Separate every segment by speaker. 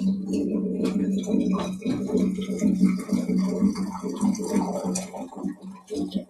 Speaker 1: フィジカル。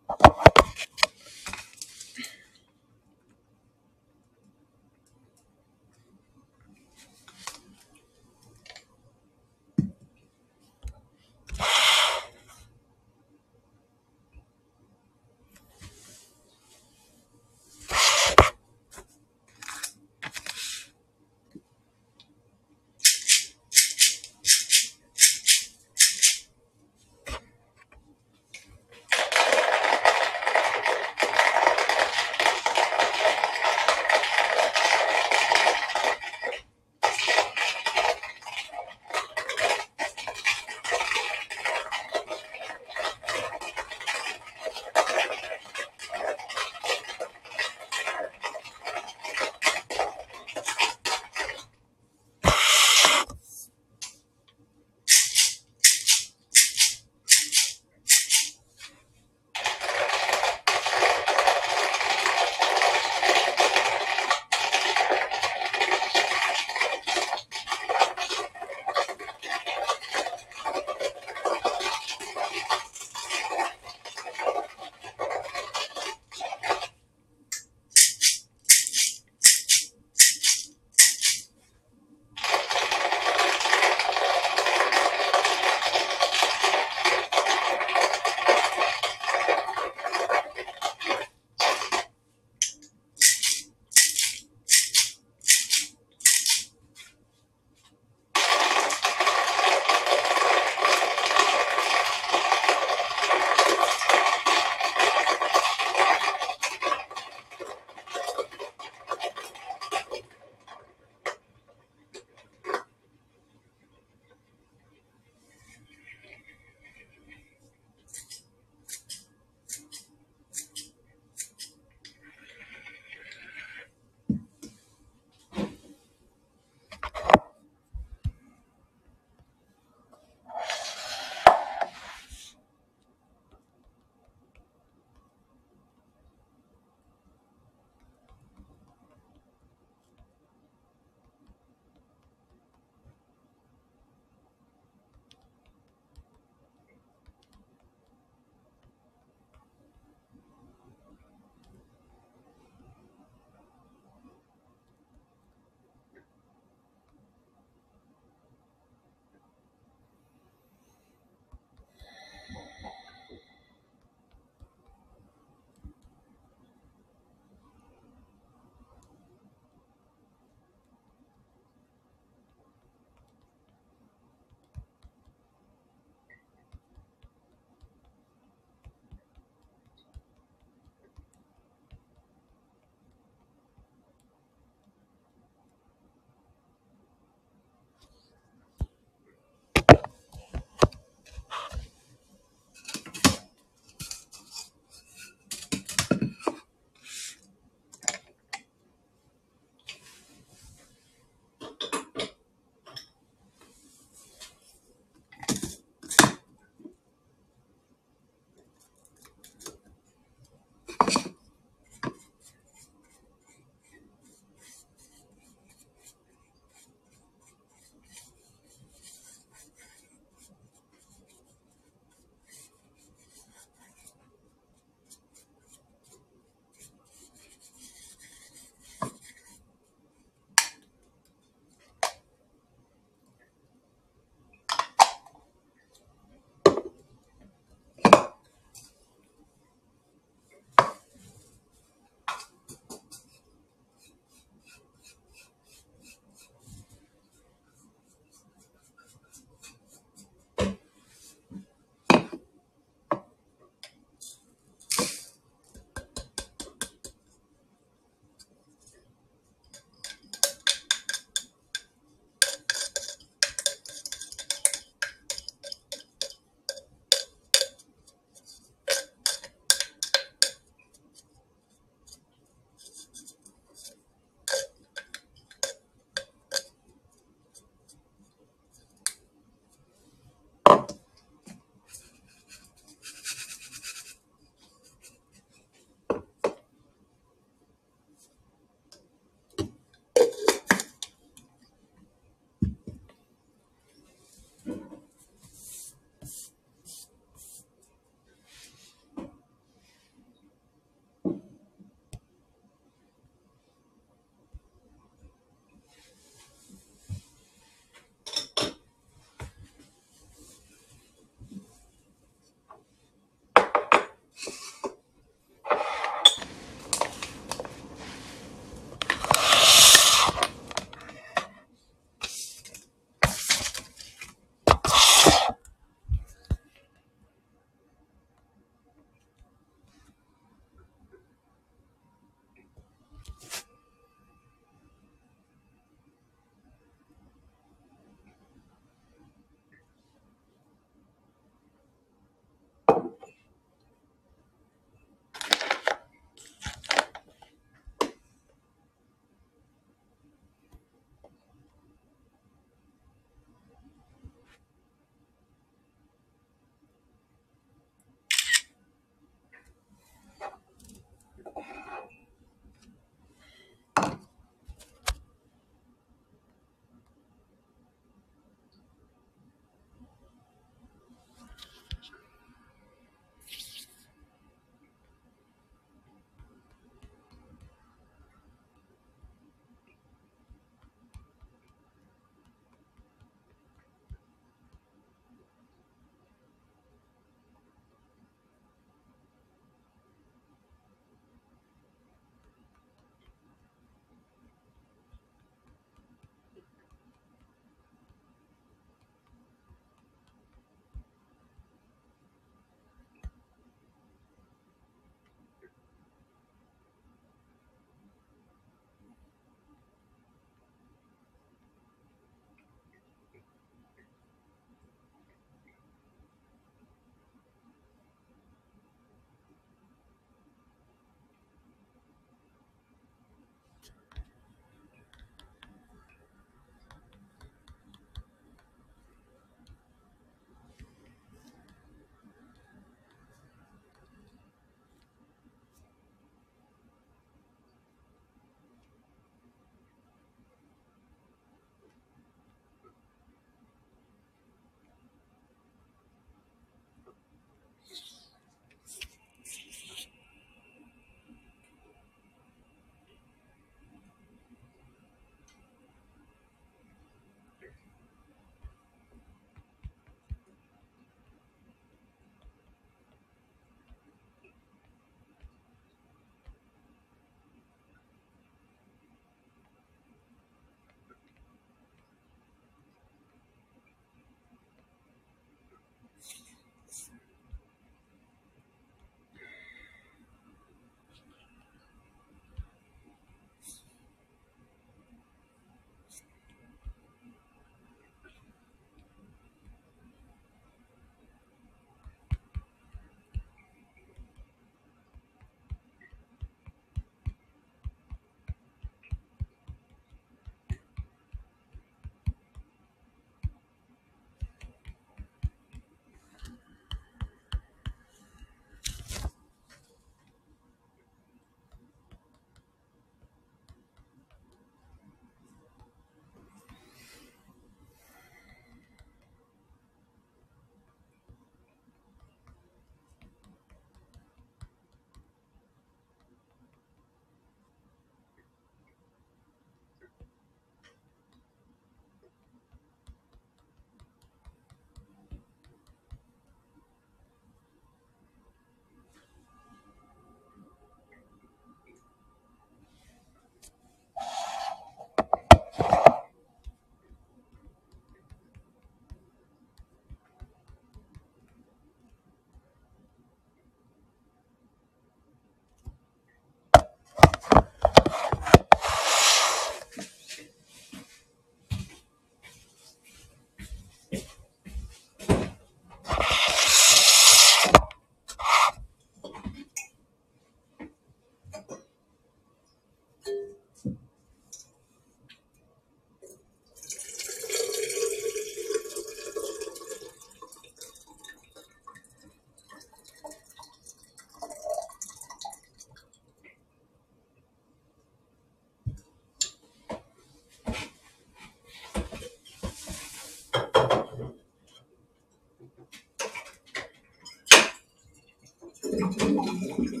Speaker 1: という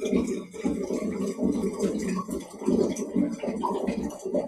Speaker 1: ことで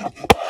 Speaker 1: you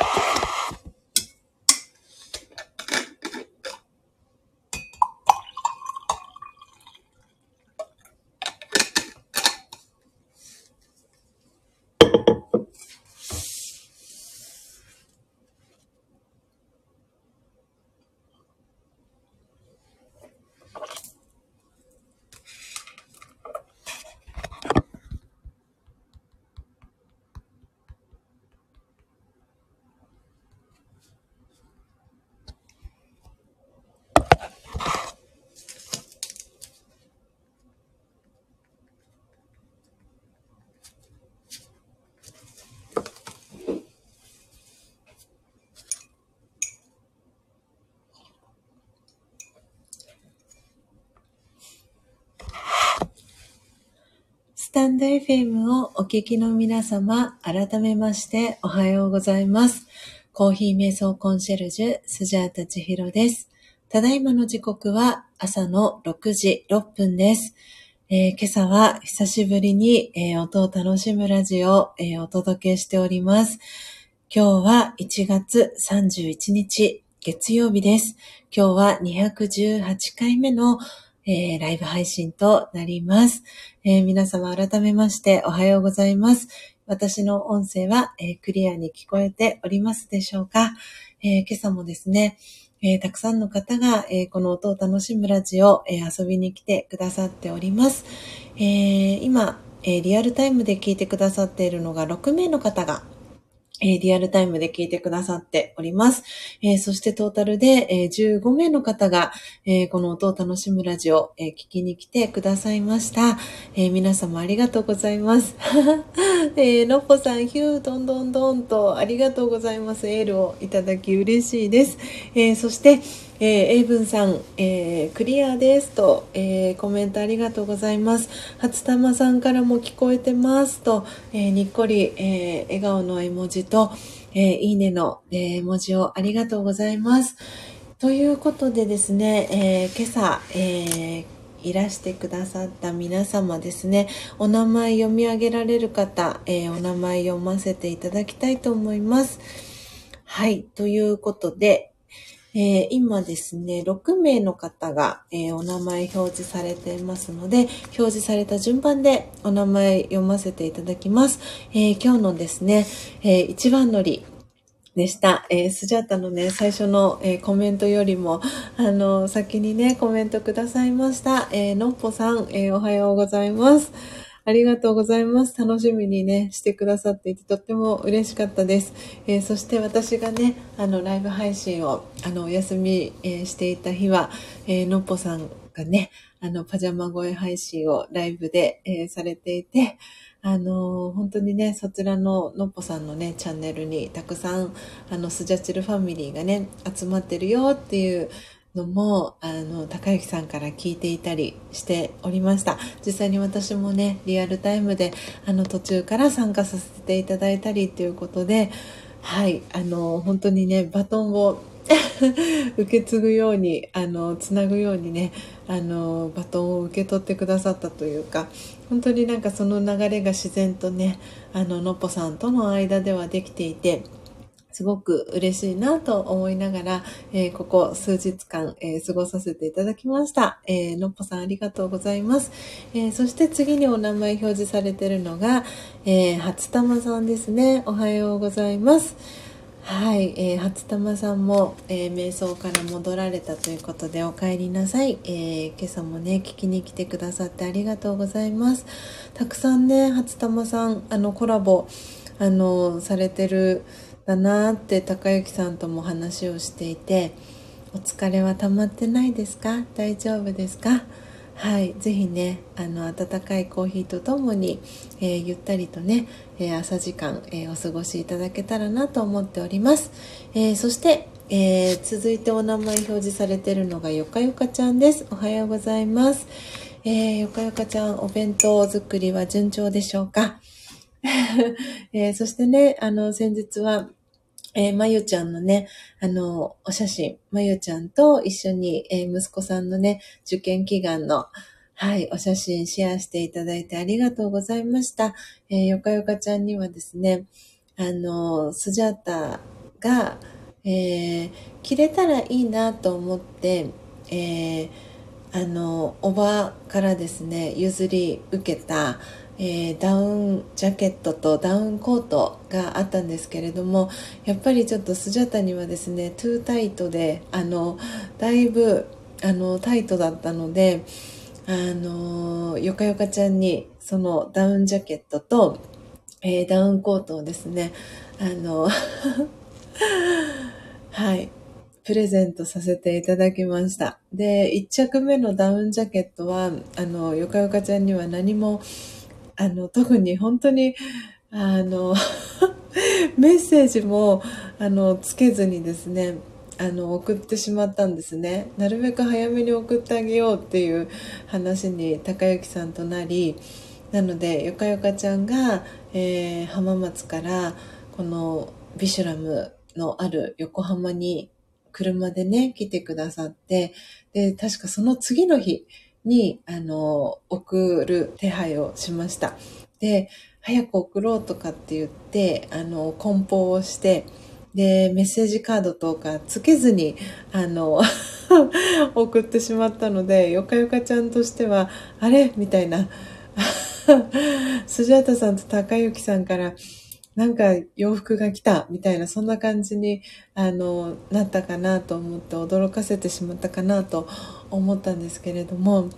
Speaker 1: スタンド FM をお聞きの皆様、改めましておはようございます。コーヒー瞑想コンシェルジュ、スジャータチヒロです。ただいまの時刻は朝の6時6分です。えー、今朝は久しぶりに、えー、音を楽しむラジオを、えー、お届けしております。今日は1月31日月曜日です。今日は218回目のえー、ライブ配信となります、えー、皆様改めましておはようございます。私の音声は、えー、クリアに聞こえておりますでしょうか、え今朝もですね、えたくさんの方が、えこの音を楽しむラジオ、え遊びに来てくださっております。え今、えリアルタイムで聞いてくださっているのが6名の方がえリアルタイムで聞いてくださっております。え、そしてトータルで、え、15名の方が、え、この音を楽しむラジオ、え聞きに来てくださいました。え皆様ありがとうございます。えのっぽさん、ヒュー、どんどんどんとありがとうございます。エールをいただき嬉しいです。えそして、えー、エイブンさん、えー、クリアですと、えー、コメントありがとうございます。初玉さんからも聞こえてますと、えにっこり、え笑顔の絵文字と、えいいねの、え文字をありがとうございます。ということでですね、え今朝、えいらしてくださった皆様ですね、お名前読み上げられる方、えお名前読ませていただきたいと思います。はい。ということで、えー、今ですね、6名の方が、えー、お名前表示されていますので、表示された順番でお名前読ませていただきます。えー、今日のですね、え一番乗り、でした。えー、スジャータのね、最初の、えー、コメントよりも、あの、先にね、コメントくださいました。えー、のっぽさん、えおはようございます。ありがとうございます。楽しみにね、してくださっていて、とっても嬉しかったです。えー、そして私がね、あの、ライブ配信を、あの、お休み、えー、していた日は、えー、のっぽさんがね、あの、パジャマ声配信をライブで、えされていて、あの、本当にね、そちらののっぽさんのね、チャンネルにたくさん、あの、スジャチルファミリーがね、集まってるよっていう、のも、あの、高之さんから聞いていたりしておりました。実際に私もね、リアルタイムで、あの、途中から参加させていただいたりということで、はい、あの、本当にね、バトンを 受け継ぐように、あの、つなぐようにね、あの、バトンを受け取ってくださったというか、本当になんかその流れが自然とね、あの、のっぽさんとの間ではできていて、すごく嬉しいなと思いながら、えー、ここ数日間、えー、過ごさせていただきました。えー、のっぽさんありがとうございます。え、そして次にお名前表示されてるのが、え、初玉さんですね。おはようございます。はい、えー、初玉さんも、えー、瞑想から戻られたということでお帰りなさい、えー、今朝もね聞きに来てくださってありがとうございますたくさんね初玉さんあのコラボあのされてるだなって高之さんとも話をしていてお疲れは溜まってないですか？大丈夫ですか？はい、ぜひねあの温かいコーヒーとともに、えー、ゆったりとね、えー、朝時間、えー、お過ごしいただけたらなと思っております、えそして、え続いてお名前表示されてるのがよかよかちゃんです。おはようございます、えよかよかちゃんお弁当作りは順調でしょうか？えー、そしてね、あの、先日は、えー、まゆちゃんのね、あの、お写真、まゆちゃんと一緒に、えー、息子さんのね、受験祈願の、はい、お写真シェアしていただいてありがとうございました。えー、よかよかちゃんにはですね、あの、スジャータが、えー、着れたらいいなと思って、えー、あの、おばからですね、譲り受けた、えー、ダウンジャケットとダウンコートがあったんですけれどもやっぱりちょっとスジャタにはですねトゥータイトであのだいぶあのタイトだったのであのよかよかちゃんにそのダウンジャケットと、えー、ダウンコートをですねあの はいプレゼントさせていただきました。で、1着目のダウンジャケットは、あの、よかよかちゃんには何もあの、特に本当に、あの、メッセージも、あの、つけずにですね、あの、送ってしまったんですね。なるべく早めに送ってあげようっていう話に高之さんとなり、なので、よかよかちゃんが、えー、浜松からこのビシュラムのある横浜に車でね、来てくださって、で、確かその次の日、に、あの、送る手配をしました。で、早く送ろうとかって言って、あの、梱包をして、で、メッセージカードとかつけずに、あの、送ってしまったので、よかよかちゃんとしては、あれ？みたいな、スジャータさんと高之さんから、なんか洋服が来た？みたいなそんな感じにあのなったかなと思って驚かせてしまったかなと思ったんですけれども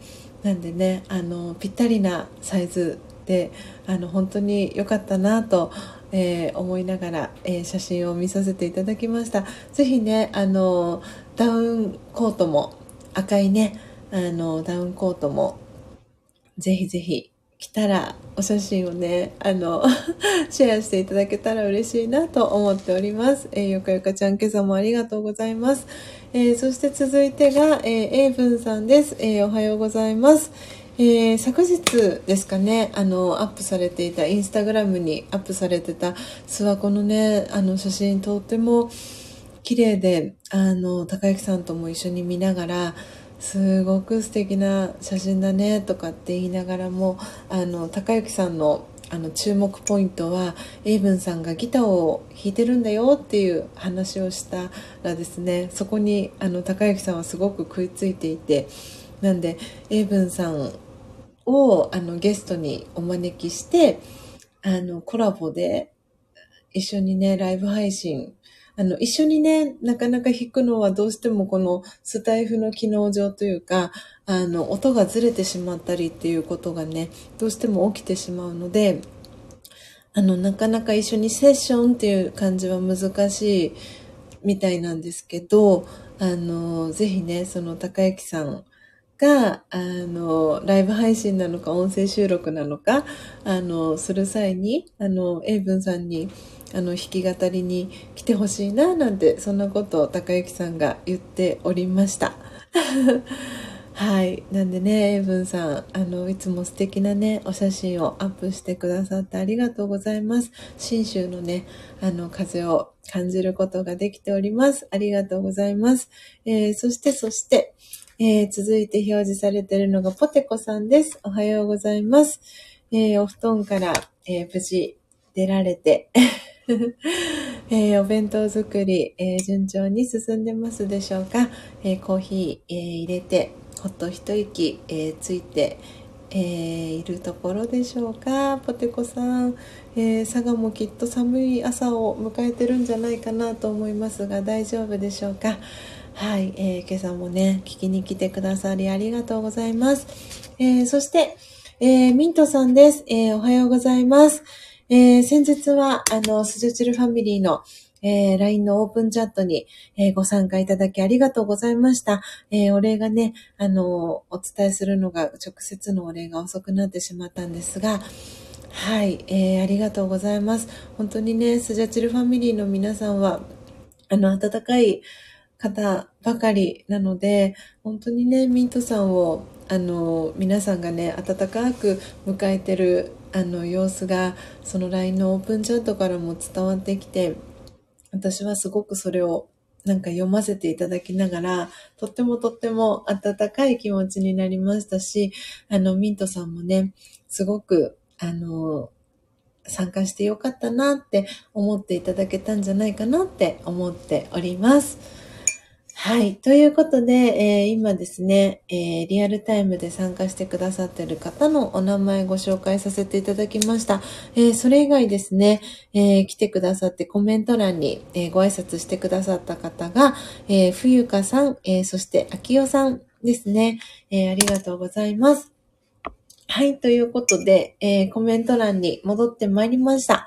Speaker 1: なんでねあのぴったりなサイズであの本当に良かったなと、えー、思いながら、えー、写真を見させていただきました是非ねあのダウンコートも赤いねあのダウンコートもぜひぜひ来たらお写真をね、あの、シェアしていただけたら嬉しいなと思っております。えー、よかよかちゃん今朝もありがとうございます。えー、そして続いてが、えー、エイブンさんです。えー、おはようございます。えー、昨日ですかね、あの、アップされていた、インスタグラムにアップされてた諏訪湖のね、あの写真とっても綺麗で、あの、高之さんとも一緒に見ながら、すごく素敵な写真だねとかって言いながらもあの高之さんのあの注目ポイントはエイブンさんがギターを弾いてるんだよっていう話をしたらですねそこにあの高之さんはすごく食いついていてなんでエイブンさんをあのゲストにお招きしてあのコラボで一緒にねライブ配信あの、一緒にね、なかなか弾くのはどうしてもこのスタイフの機能上というか、あの、音がずれてしまったりっていうことがね、どうしても起きてしまうので、あの、なかなか一緒にセッションっていう感じは難しいみたいなんですけど、あの、ぜひね、その高之さんが、あの、ライブ配信なのか音声収録なのか、あの、する際に、あの、英文さんに、あの弾き語りに来てほしいななんてそんなことを高之さんが言っておりました。はい。なんでねエイブンさんあのいつも素敵なねお写真をアップしてくださってありがとうございます。信州のねあの風を感じることができております。ありがとうございます、えー、そしてそしてえー、続いて表示されているのがポテコさんです。おはようございます。えー、お布団から、え無事出られて え、お弁当作り、え、順調に進んでますでしょうか、え、コーヒー、え入れて、ほっと一息、えついて、えいるところでしょうかポテコさん、え佐賀もきっと寒い朝を迎えてるんじゃないかなと思いますが大丈夫でしょうか。はい、え今朝もね聞きに来てくださりありがとうございます、えそして、えミントさんです、えおはようございます。え、先日は、あの、スジュチルファミリーの、えー、LINE のオープンチャットに、えー、ご参加いただきありがとうございました。えー、お礼がね、あの、お伝えするのが、直接のお礼が遅くなってしまったんですが、はい、えー、ありがとうございます。本当にね、スジャチルファミリーの皆さんは、あの、温かい方ばかりなので、本当にね、ミントさんを、あの、皆さんがね、温かく迎えてるあの様子がその LINE のオープンチャットからも伝わってきて私はすごくそれをなんか読ませていただきながら、とってもとっても温かい気持ちになりましたし、あの、ミントさんもね、すごく、あの、参加してよかったなって思っていただけたんじゃないかなって思っております。はい。ということで、えー、今ですね、えー、リアルタイムで参加してくださっている方のお名前ご紹介させていただきました。えー、それ以外ですね、え来てくださってコメント欄に、えご挨拶してくださった方が、え冬香さん、えそして秋代さんですね、えありがとうございます。はい。ということで、えコメント欄に戻ってまいりました。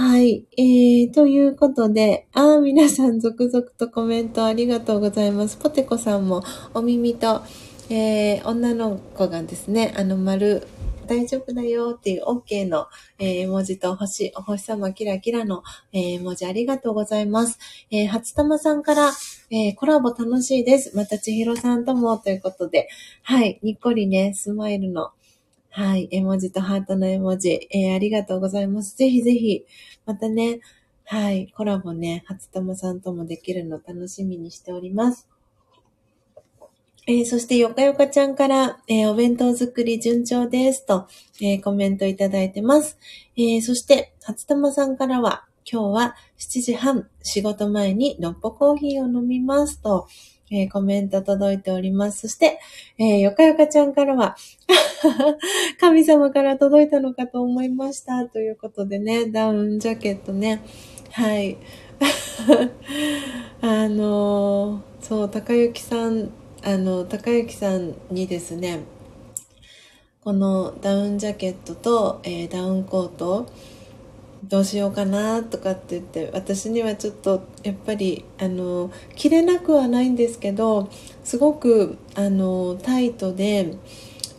Speaker 1: はい。えー、ということで、あ皆さん続々とコメントありがとうございます。ポテコさんもお耳と、えー、女の子がですね、あの丸、大丈夫だよっていう OK の、えー、文字と星、お星様キラキラの、えー、文字ありがとうございます。えー、初玉さんから、えー、コラボ楽しいです。また千尋さんともということで、はい、にっこりね、スマイルのはい。絵文字とハートの絵文字、えー、ありがとうございます。ぜひぜひ、またね、はい。コラボね、初玉さんともできるの楽しみにしております。えー、そして、よかよかちゃんから、えー、お弁当作り順調ですと、えー、コメントいただいてます。えそして、初玉さんからは、今日は7時半、仕事前にのっぽコーヒーを飲みますと、えー、コメント届いております。そして、えー、よかよかちゃんからは 神様から届いたのかと思いました。ということでね、ダウンジャケットね。はい。あのー、そう、高幸さん、あの、高幸さんにですね、このダウンジャケットと、えー、ダウンコート、どうしようかなとかって言って私にはちょっとやっぱりあの着れなくはないんですけどすごくあのタイトで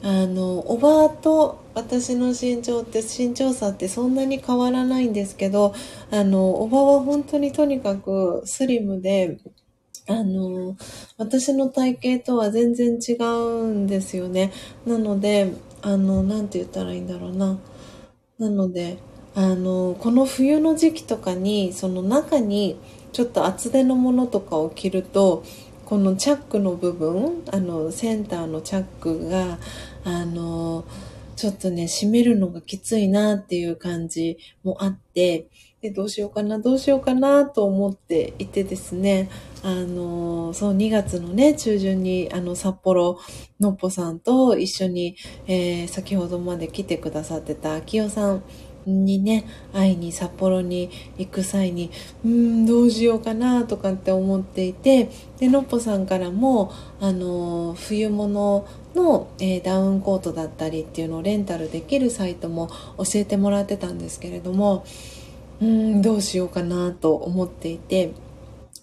Speaker 1: あのおばあと私の身長って身長差ってそんなに変わらないんですけどあのおばは本当にとにかくスリムであの私の体型とは全然違うんですよね。なのであの何て言ったらいいんだろうな。なのであのこの冬の時期とかにその中にちょっと厚手のものとかを着るとこのチャックの部分あのセンターのチャックがあのちょっとね閉めるのがきついなっていう感じもあってでどうしようかなどうしようかなと思っていてですねあのそう2月のね中旬にあの札幌のっぽさんと一緒に、えー、先ほどまで来てくださってた秋代さんにね会いに札幌に行く際にうんどうしようかなとかって思っていてでのっぽさんからもあの冬物の、えー、ダウンコートだったりっていうのをレンタルできるサイトも教えてもらってたんですけれどもうんどうしようかなと思っていて。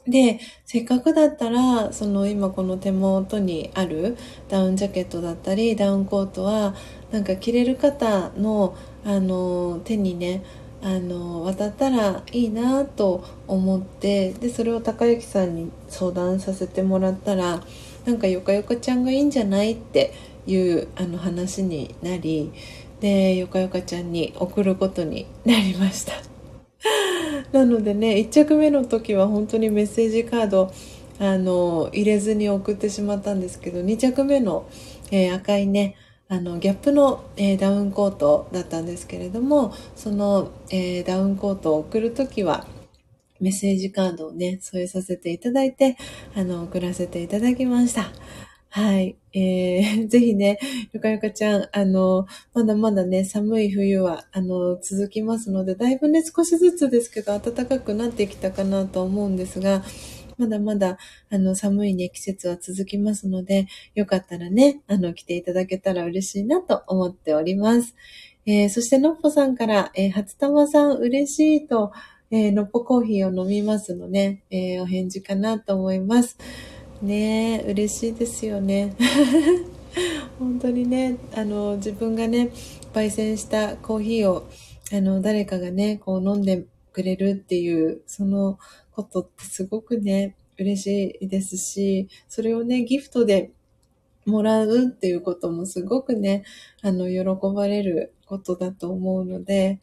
Speaker 1: で、せっかくだったら、その今この手元にあるダウンジャケットだったり、ダウンコートは、なんか着れる方のあの手にねあの渡ったらいいなと思ってでそれを高之さんに相談させてもらったらなんかよかよかちゃんがいいんじゃないっていうあの話になりでよかよかちゃんに送ることになりました。なのでね1着目の時は本当にメッセージカードあの入れずに送ってしまったんですけど2着目の、えー、赤いねあのギャップの、えー、ダウンコートだったんですけれどもその、えー、ダウンコートを送るときはメッセージカードをね添えさせていただいてあの送らせていただきました。はい。えー、ぜひね、ゆかゆかちゃん、あの、まだまだね、寒い冬は、あの、続きますので、だいぶね、少しずつですけど、暖かくなってきたかなと思うんですが、まだまだ、あの、寒いね、季節は続きますので、よかったらね、あの、来ていただけたら嬉しいなと思っております。えー、そして、のっぽさんから、えー、初玉さん嬉しいと、えー、のっぽコーヒーを飲みますのね、えー、お返事かなと思います。ねえ嬉しいですよね。本当にね、あの、自分がね、焙煎したコーヒーを、あの、誰かがね、こう飲んでくれるっていう、そのことってすごくね、嬉しいですし、それをね、ギフトでもらうっていうこともすごくね、あの、喜ばれることだと思うので、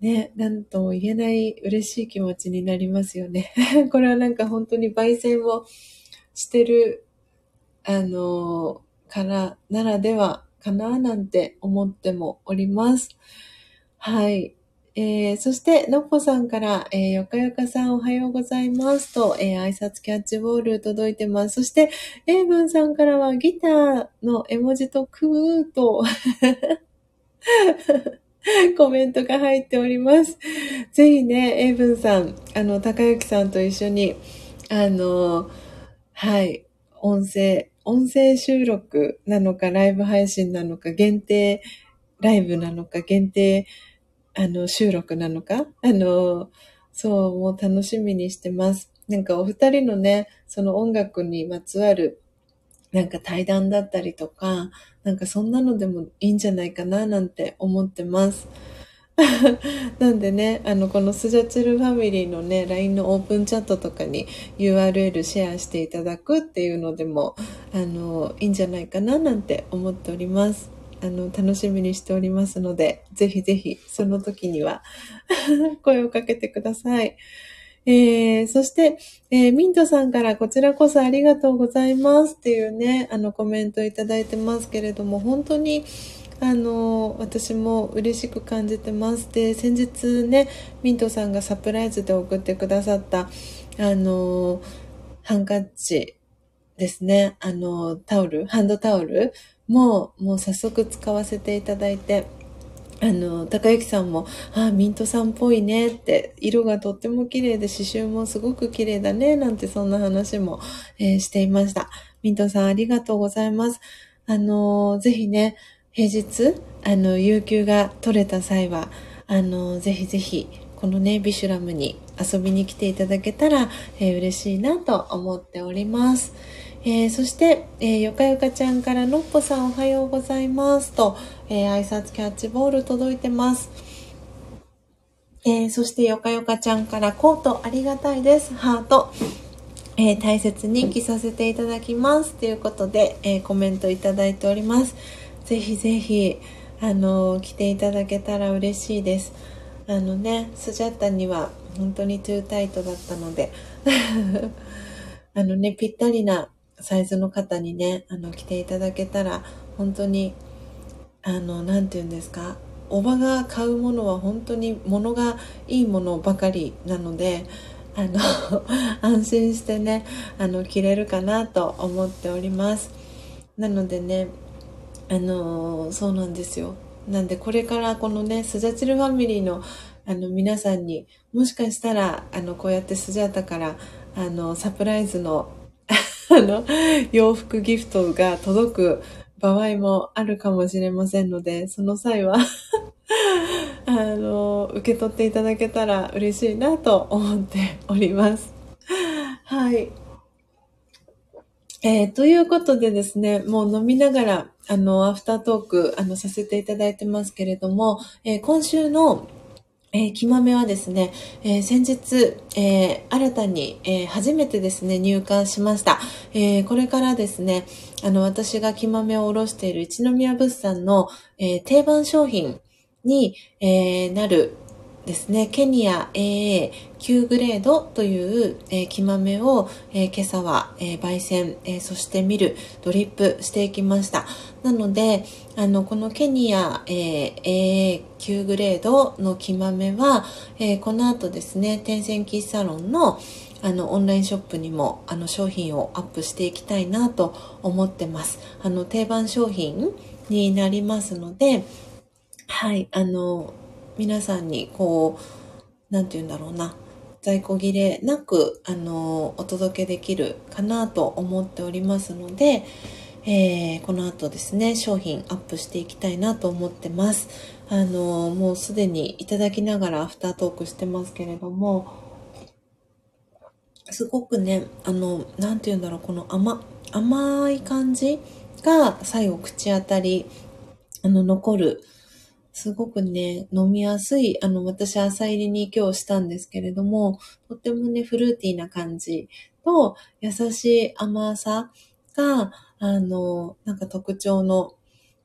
Speaker 1: ね、なんとも言えない嬉しい気持ちになりますよね。これはなんか本当に焙煎をしてる、あの、から、ならではかななんて思ってもおります。はい。えー、そして、のっぽさんから、えー、よかよかさんおはようございますと、えー、挨拶キャッチボール届いてます。そして、エイブンさんからはギターの絵文字とクーと コメントが入っております。ぜひね、エイブンさん、あの、高幸さんと一緒に、あの、はい、音声、音声収録なのか、ライブ配信なのか、限定ライブなのか、限定、あの、収録なのか、あの、そう、もう楽しみにしてます。なんかお二人のね、その音楽にまつわる、なんか対談だったりとか、なんかそんなのでもいいんじゃないかななんて思ってます。なんでね、あの、このスジャチルファミリーのね、LINE のオープンチャットとかに URL シェアしていただくっていうのでも、あの、いいんじゃないかななんて思っております。あの、楽しみにしておりますので、ぜひぜひ、その時には 声をかけてください。えー、そして、えー、ミントさんからこちらこそありがとうございますっていうね、あのコメントいただいてますけれども、本当に、あの、私も嬉しく感じてます。で、先日ね、ミントさんがサプライズで送ってくださった、あの、ハンカチですね、あの、タオル、ハンドタオルも、もう早速使わせていただいて、あの、高幸さんも、ああ、ミントさんっぽいねって、色がとっても綺麗で刺繍もすごく綺麗だね、なんてそんな話も、えー、していました。ミントさんありがとうございます。あの、ぜひね、平日、あの、有給が取れた際は、あの、ぜひぜひ、このね、ビシュラムに遊びに来ていただけたら、えー、嬉しいなと思っております。えー、そして、えー、よかよかちゃんからのっぽさんおはようございますと、えー、挨拶キャッチボール届いてます。えー、そしてよかよかちゃんからコートありがたいです。ハート。えー、大切に着させていただきます。ということで、えー、コメントいただいております。ぜひぜひ、あの着ていただけたら嬉しいです。あのね、スジャッタには本当にトゥータイトだったので あのね、ぴったりなサイズの方にね、あの、着ていただけたら、本当に、あの、なんて言うんですか、おばが買うものは本当に物がいいものばかりなので、あの、安心してね、あの、着れるかなと思っております。なのでね、あの、そうなんですよ。なんでこれからこのね、スジャチルファミリーのあの皆さんにもしかしたらあのこうやってスジャータからあのサプライズの あの、洋服ギフトが届く場合もあるかもしれませんので、その際は あの、受け取っていただけたら嬉しいなと思っております。はい。えー、ということでですね、もう飲みながら、あの、アフタートーク、あの、させていただいてますけれども、えー、今週のえー、木豆はですね、えー、先日、えー、新たに、え、初めてですね、入荷しました。えこれからですね、あの、私が木豆を卸している一宮物産の、え定番商品に、えなるですね、ケニア AA9 グレードという、えー、木豆を、えー、今朝は、えー、焙煎、えそしてミル、ドリップしていきました。なので、あの、このケニア、え AA9 グレードの木豆は、えこの後ですね、天線喫サロンのあの、オンラインショップにも、あの、商品をアップしていきたいなと思ってます。あの、定番商品になりますので、はい、あの、皆さんにこう、なんて言うんだろうな、在庫切れなく、あの、お届けできるかなと思っておりますので、えー、この後ですね、商品アップしていきたいなと思ってます。あの、もうすでにいただきながらアフタートークしてますけれども、すごくね、あの、なんて言うんだろう、この甘、甘い感じが最後口当たり、あの、残る、すごくね、飲みやすい、あの、私、朝入りに今日したんですけれども、とってもね、フルーティーな感じと、優しい甘さが、あの、なんか特徴の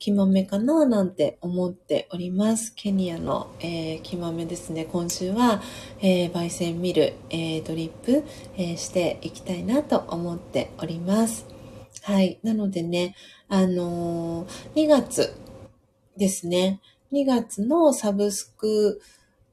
Speaker 1: 木豆かななんて思っております。ケニアの、えー、木豆ですね。今週は、えー、焙煎ミル、えー、ドリップ、えー、していきたいなと思っております。はい。なのでね、あのー、2月ですね。2月のサブスク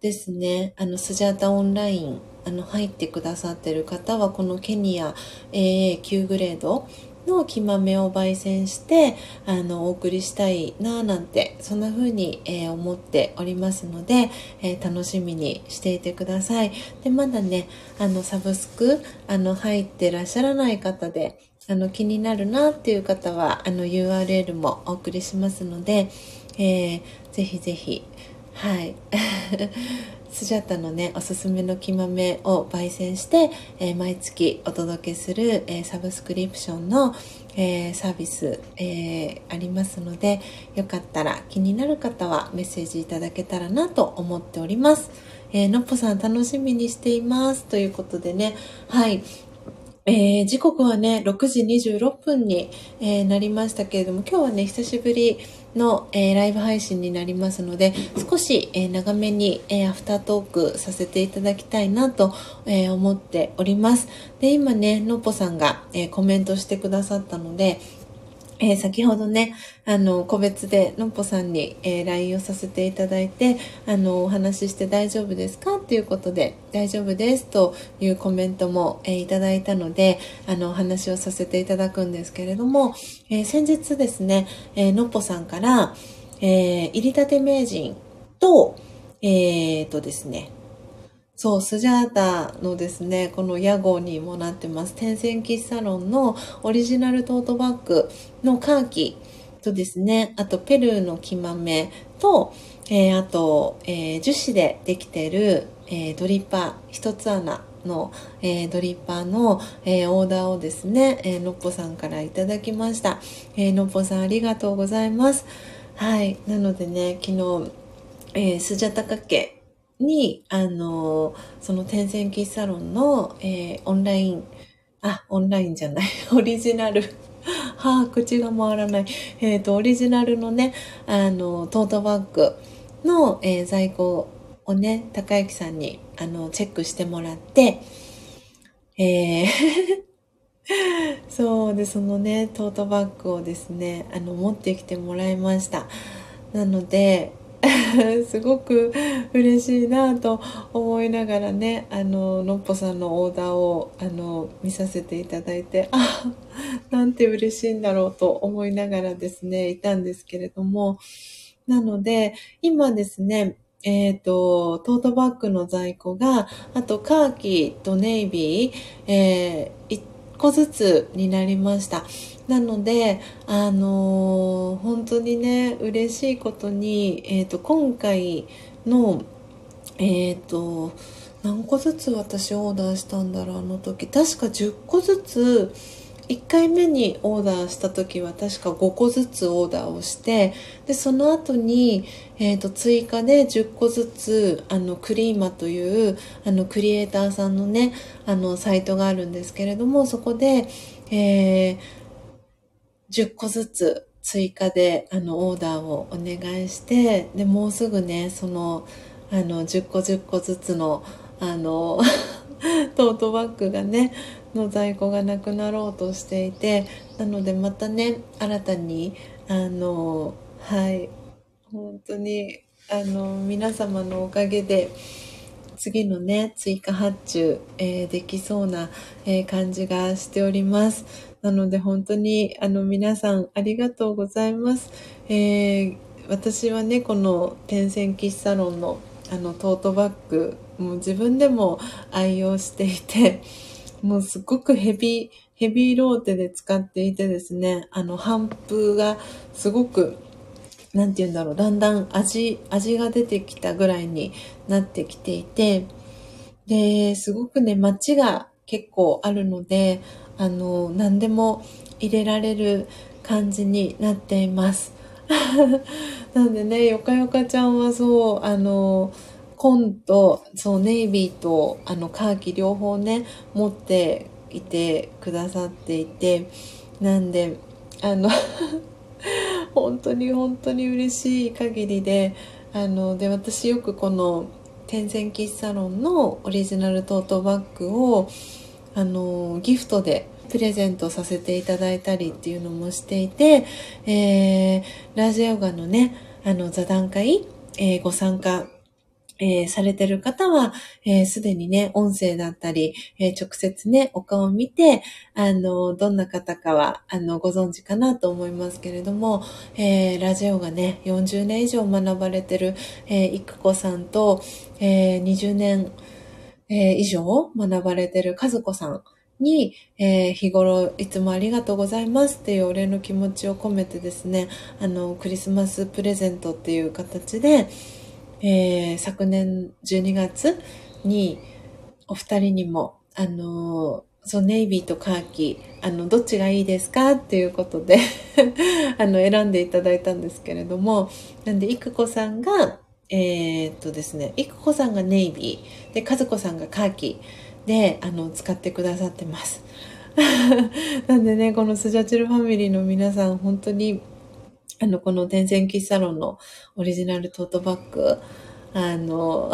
Speaker 1: ですね、あの、スジャータオンライン、あの、入ってくださってる方は、このケニア AA9 グレードの木豆を焙煎して、あの、お送りしたいなぁなんて、そんな風に、えー、思っておりますので、えー、楽しみにしていてください。で、まだね、あの、サブスク、あの、入ってらっしゃらない方で、あの、気になるなっていう方は、あの、URL もお送りしますので、えー、ぜひぜひ、はい。スジャタのね、おすすめの木豆を焙煎して、えー、毎月お届けする、えー、サブスクリプションの、えー、サービス、えありますので、よかったら気になる方はメッセージいただけたらなと思っております。え、のっぽさん楽しみにしています。ということでね、はい。えー、時刻はね、6時26分に、えー、なりましたけれども、今日はね、久しぶりの、えー、ライブ配信になりますので、少し、え長めに、えアフタートークさせていただきたいなと、え思っております。で、今ね、のっぽさんが、えコメントしてくださったので、えー、先ほどね、あの、個別でのっぽさんに、えー、LINE をさせていただいて、あの、お話しして大丈夫ですか？っていうことで、大丈夫ですというコメントも、えー、いただいたので、あの、お話をさせていただくんですけれども、え先日ですね、えのっぽさんから、え入りたて名人と、えっとですね、そう、スジャータのですね、この屋号にもなってます。天線喫サロンのオリジナルトートバッグのカーキとですね、あとペルーの木豆と、えー、あと、えー、樹脂でできてる、えー、ドリッパー、一つ穴の、えー、ドリッパーの、えー、オーダーをですね、えー、のっぽさんからいただきました。えー、のっぽさんありがとうございます。はい。なのでね、昨日、えー、スジャタカ家に、あの、その天線喫サロンの、えー、オンライン、あ、オンラインじゃない、オリジナル。はあ、口が回らない。えっ、ー、と、オリジナルのね、あの、トートバッグの、えー、在庫をね、高之さんに、あの、チェックしてもらって、えー そうで、そのね、トートバッグをですね、あの、持ってきてもらいました。なので、すごく嬉しいなと思いながらねあののっぽさんのオーダーをあの見させていただいてあなんて嬉しいんだろうと思いながらですねいたんですけれどもなので今ですねえっ、ー、と、トートバッグの在庫が、あとカーキとネイビー、えー、1個ずつになりました。なので、あのー、本当にね、嬉しいことに、えっ、ー、と、今回の、えっ、ー、と、何個ずつ私オーダーしたんだろう、あの時。確か10個ずつ、1回目にオーダーした時は確か5個ずつオーダーをしてでその後に、えーと、追加で10個ずつあのクリーマというあのクリエイターさんのねあのサイトがあるんですけれどもそこで、えー、10個ずつ追加であのオーダーをお願いしてでもうすぐねそのあの10個10個ずつのあの トートバッグがねの在庫がなくなろうとしていてなのでまたね新たにあのはい本当にあの皆様のおかげで次のね追加発注、えー、できそうな、えー、感じがしております。なので本当にあの皆さんありがとうございます。えー、私はね、この天線喫茶ロンのあのトートバッグ、もう自分でも愛用していて、もうすごくヘビー、ヘビーローテで使っていてですね、あの、反復がすごく、なんて言うんだろう、だんだん味、味が出てきたぐらいになってきていて、で、すごくね、街が結構あるので、あの何でも入れられる感じになっています。なんでねよかよかちゃんはそうあの紺とそうネイビーとあのカーキ両方ね持っていてくださっていてなんであの 本当に本当に嬉しい限りであので私よくこの天然喫茶ロンのオリジナルトートバッグをあのギフトでプレゼントさせていただいたりっていうのもしていて、えー、ラジオガのね、あの、座談会、えー、ご参加えー、されてる方は、えす、でにね、音声だったり、えー、直接ね、お顔を見て、あの、どんな方かは、あの、ご存知かなと思いますけれども、えー、ラジオがね、40年以上学ばれてる、えー、いくこさんと、えー、20年、えー、以上学ばれてるかずこさんに、えー、日頃いつもありがとうございますっていうお礼の気持ちを込めてですね、あの、クリスマスプレゼントっていう形で、えー、昨年12月にお二人にも、あの、そう、ネイビーとカーキ、あの、どっちがいいですかっていうことで あの、選んでいただいたんですけれども、なんで、いくこさんが、えー、っとですね、いくこさんがネイビー、で、かずこさんがカーキで、あの、使ってくださってます。なんでね、このスジャチルファミリーの皆さん、本当にあの、この天然キッサロンのオリジナルトートバッグ、あの、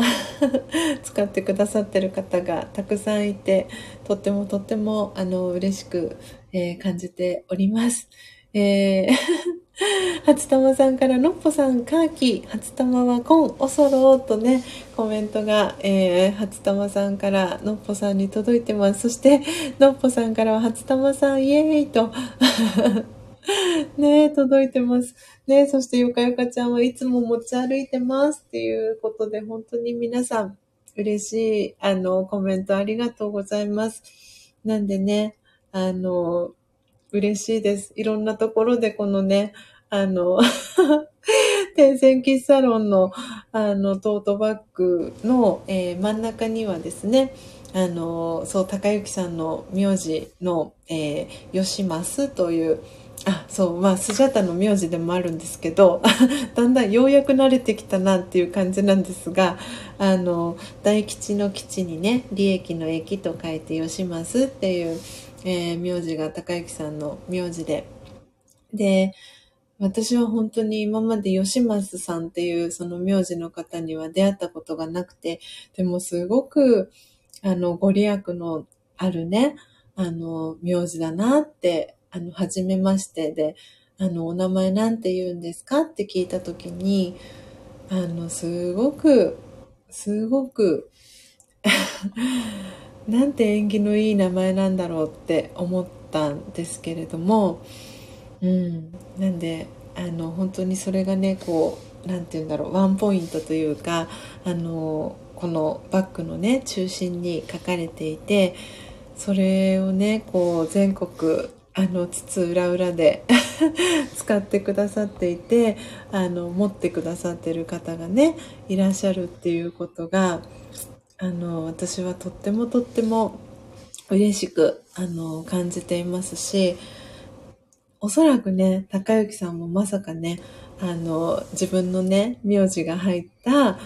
Speaker 1: 使ってくださってる方がたくさんいて、とってもとっても、あの、嬉しく、えー、感じております。えー、初玉さんから、のっぽさん、カーキ、初玉はコン、おそろーとね、コメントが、えー、初玉さんから、のっぽさんに届いてます。そして、のっぽさんからは、初玉さん、イエーイと、ね、届いてます。ね、そしてよかよかちゃんはいつも持ち歩いてますっていうことで、本当に皆さん嬉しい、あの、コメントありがとうございます。なんでね、あの、嬉しいです。いろんなところでこのね、あの、天線キッサロンの、あの、トートバッグの、えー、真ん中にはですね、あの、そう、高幸さんの名字の、えー、よしますという、あそうまあスジャタの名字でもあるんですけど だんだんようやく慣れてきたなっていう感じなんですがあの大吉の吉にね利益の益と書いて吉ますっていう、えー、名字が高之さんの名字で。で私は本当に今まで吉松さんっていうその名字の方には出会ったことがなくてでもすごくあのご利益のあるねあの名字だなってあの、はじめましてで、あの、お名前なんて言うんですかって聞いたときに、あの、すごく、すごく なんて縁起のいい名前なんだろうって思ったんですけれども、うん。なんで、あの、本当にそれがね、こう、なんて言うんだろう、ワンポイントというか、あの、このバッグのね、中心に書かれていて、それをね、こう、全国あの津々浦々で 使ってくださっていてあの持ってくださってる方がねいらっしゃるっていうことがあの私はとってもとっても嬉しくあの感じていますしおそらくね高之さんもまさかねあの自分のね名字が入った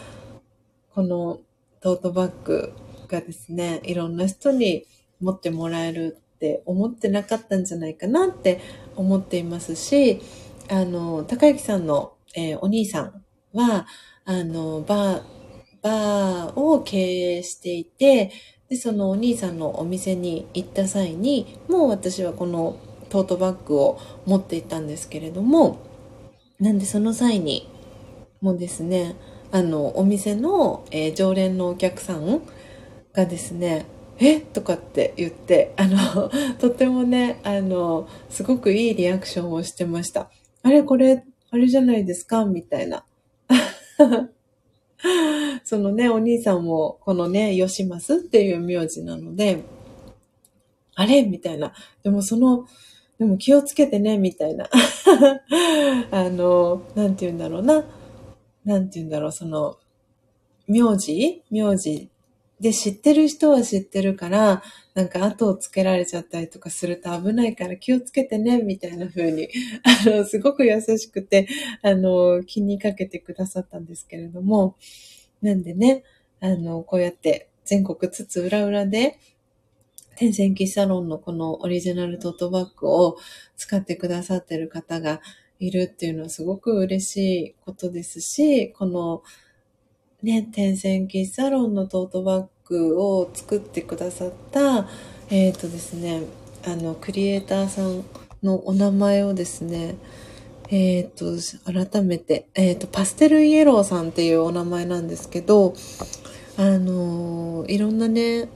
Speaker 1: このトートバッグがですねいろんな人に持ってもらえるって思ってなかったんじゃないかなって思っていますし、あの、高之さんの、えー、お兄さんは、あの、バー、バーを経営していて、で、そのお兄さんのお店に行った際に、もう私はこのトートバッグを持っていたんですけれども、なんでその際に、もうですね、あの、お店の、えー、常連のお客さんがですね、え？とかって言って、あの、とってもね、あの、すごくいいリアクションをしてました。あれ？これ、あれじゃないですか？みたいな。そのね、お兄さんも、このね、よしますっていう名字なので、あれ？みたいな。でもその、でも気をつけてね、みたいな。あの、なんて言うんだろうな。なんて言うんだろう、その、名字？名字で、知ってる人は知ってるから、なんか後をつけられちゃったりとかすると危ないから気をつけてね、みたいな風に、あの、すごく優しくて、あの、気にかけてくださったんですけれども、なんでね、あの、こうやって全国津々浦々で、天線機サロンのこのオリジナルトートバッグを使ってくださってる方がいるっていうのはすごく嬉しいことですし、このね、天線キッサロンのトートバッグを作ってくださった、えっ、ー、とですね、あの、クリエイターさんのお名前をですね、えっ、と、改めて、えっ、と、パステルイエローさんっていうお名前なんですけど、あのいろんなね、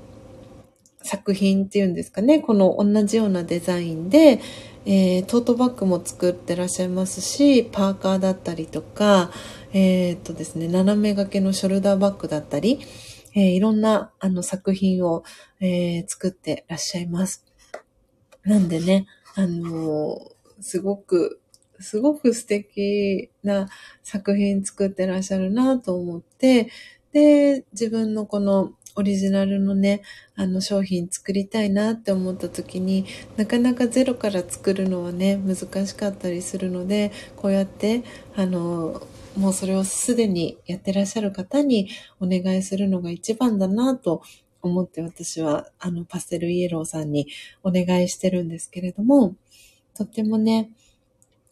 Speaker 1: 作品っていうんですかね、この同じようなデザインで、えー、トートバッグも作ってらっしゃいますし、パーカーだったりとか、えー、っとですね、斜め掛けのショルダーバッグだったり、えー、いろんなあの作品を、えー、作ってらっしゃいます。なんでね、あのすごく、すごく素敵な作品作ってらっしゃるなと思って、で、自分のこのオリジナルのね、あの商品作りたいなって思った時になかなかゼロから作るのはね難しかったりするのでこうやってあのもうそれをすでにやってらっしゃる方にお願いするのが一番だなと思って私はあのパステルイエローさんにお願いしてるんですけれどもとってもね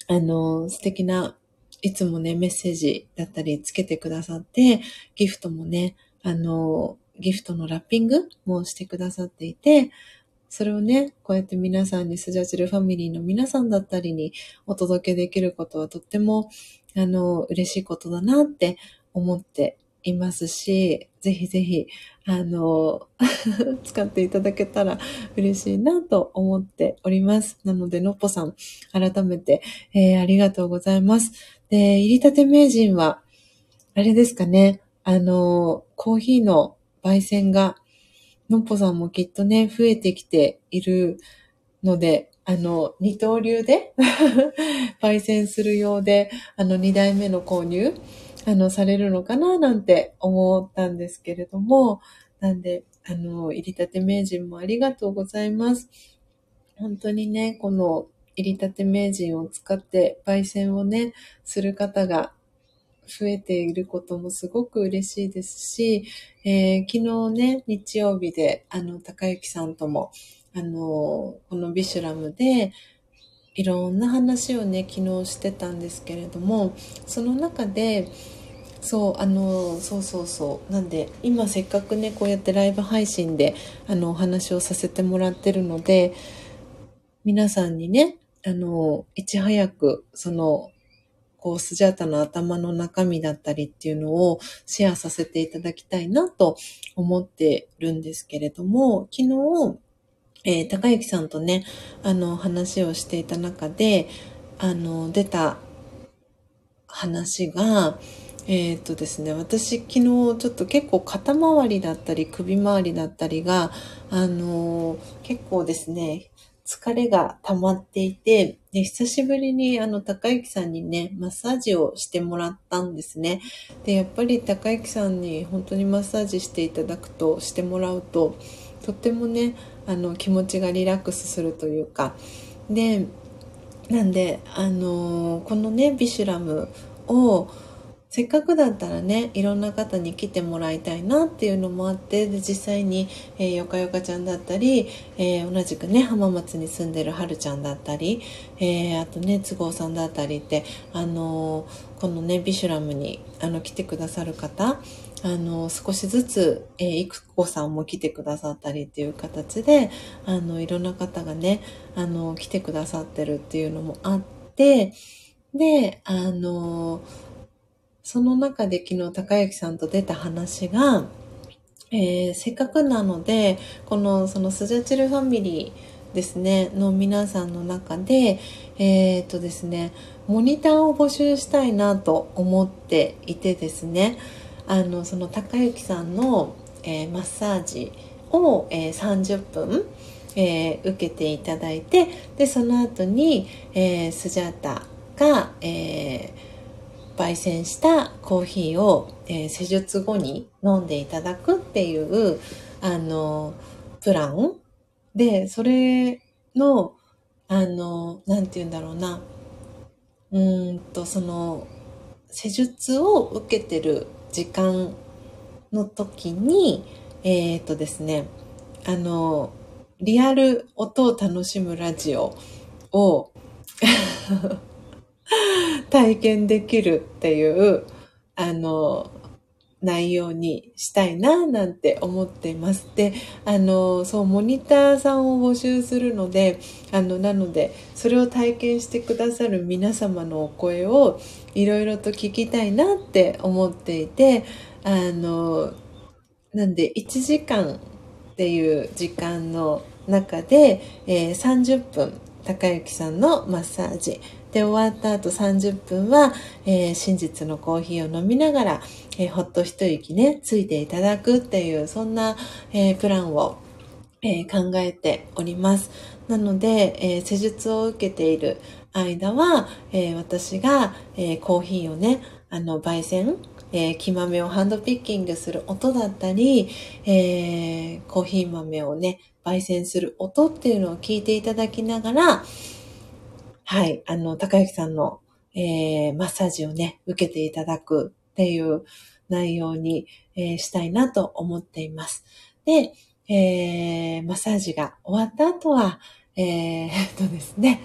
Speaker 1: あの素敵ないつもねメッセージだったりつけてくださってギフトもねあのギフトのラッピングもしてくださっていて、それをね、こうやって皆さんにスジャチルファミリーの皆さんだったりにお届けできることはとっても、あの、嬉しいことだなって思っていますし、ぜひぜひ、あの、使っていただけたら嬉しいなと思っております。なので、のっぽさん、改めて、えー、ありがとうございます。で、入りたて名人は、あれですかね、あの、コーヒーの焙煎が、のっぽさんもきっとね、増えてきているので、あの、二刀流で 焙煎するようで、あの、二代目の購入、あの、されるのかななんて思ったんですけれども、なんで、あの、入りたて名人もありがとうございます。本当にね、この入りたて名人を使って焙煎をね、する方が増えていることもすごく嬉しいですし、えー、昨日ね、日曜日で、あの、高幸さんとも、あの、このビシュラムで、いろんな話をね、昨日してたんですけれども、その中で、そう、あの、そうそうそう。なんで、今せっかくね、こうやってライブ配信で、あの、お話をさせてもらってるので、皆さんにね、あの、いち早く、その、こう、スジャータの頭の中身だったりっていうのをシェアさせていただきたいなと思ってるんですけれども、昨日、えー、高幸さんとね、あの、話をしていた中で、あの、出た話が、えっ、とですね、私昨日ちょっと結構肩周りだったり首周りだったりが、あの結構ですね、疲れが溜まっていて、で久しぶりにあの、高幸さんにね、マッサージをしてもらったんですね。で、やっぱり高幸さんに本当にマッサージしていただくと、してもらうと、とってもね、あの、気持ちがリラックスするというか、で、なんで、あのこのね、ビシュラムを、せっかくだったらねいろんな方に来てもらいたいなっていうのもあってで実際に、えー、よかよかちゃんだったり、えー、同じくね浜松に住んでるはるちゃんだったり、えー、あとね都合さんだったりってあのこのねビシュラムにあの来てくださる方あの少しずつ、えー、いくこさんも来てくださったりっていう形であのいろんな方がねあの来てくださってるっていうのもあってであのその中で昨日高之さんと出た話が、えー、せっかくなので、この、そのスジャチルファミリーですね、の皆さんの中で、えー、っとですね、モニターを募集したいなと思っていてですね、あの、その高之さんの、えー、マッサージを、えー、30分、えー、受けていただいて、で、その後に、えー、スジャータが、えー、焙煎したコーヒーを、えー、施術後に飲んでいただくっていう、あの、プランで、それの、あの、なんて言うんだろうな、うんと、その、施術を受けてる時間の時に、えっ、ー、とですね、あの、リアル音を楽しむラジオを 体験できるっていう、あの、内容にしたいな、なんて思っています。で、あの、そう、モニターさんを募集するので、あの、なので、それを体験してくださる皆様のお声をいろいろと聞きたいなって思っていて、あの、なんで、1時間っていう時間の中で、えー、30分、高之さんのマッサージ、で終わった後30分は、えー、真実のコーヒーを飲みながら、えー、ほっと一息ね、ついていただくっていう、そんな、えー、プランを、え考えております。なので、え施術を受けている間は、え私が、えコーヒーをね、あの、焙煎、えー、木豆をハンドピッキングする音だったり、えー、コーヒー豆をね、焙煎する音っていうのを聞いていただきながら、はい、あの、高之さんの、えー、マッサージをね、受けていただくっていう内容に、えー、したいなと思っています。で、えー、マッサージが終わった後は、えー、っとですね、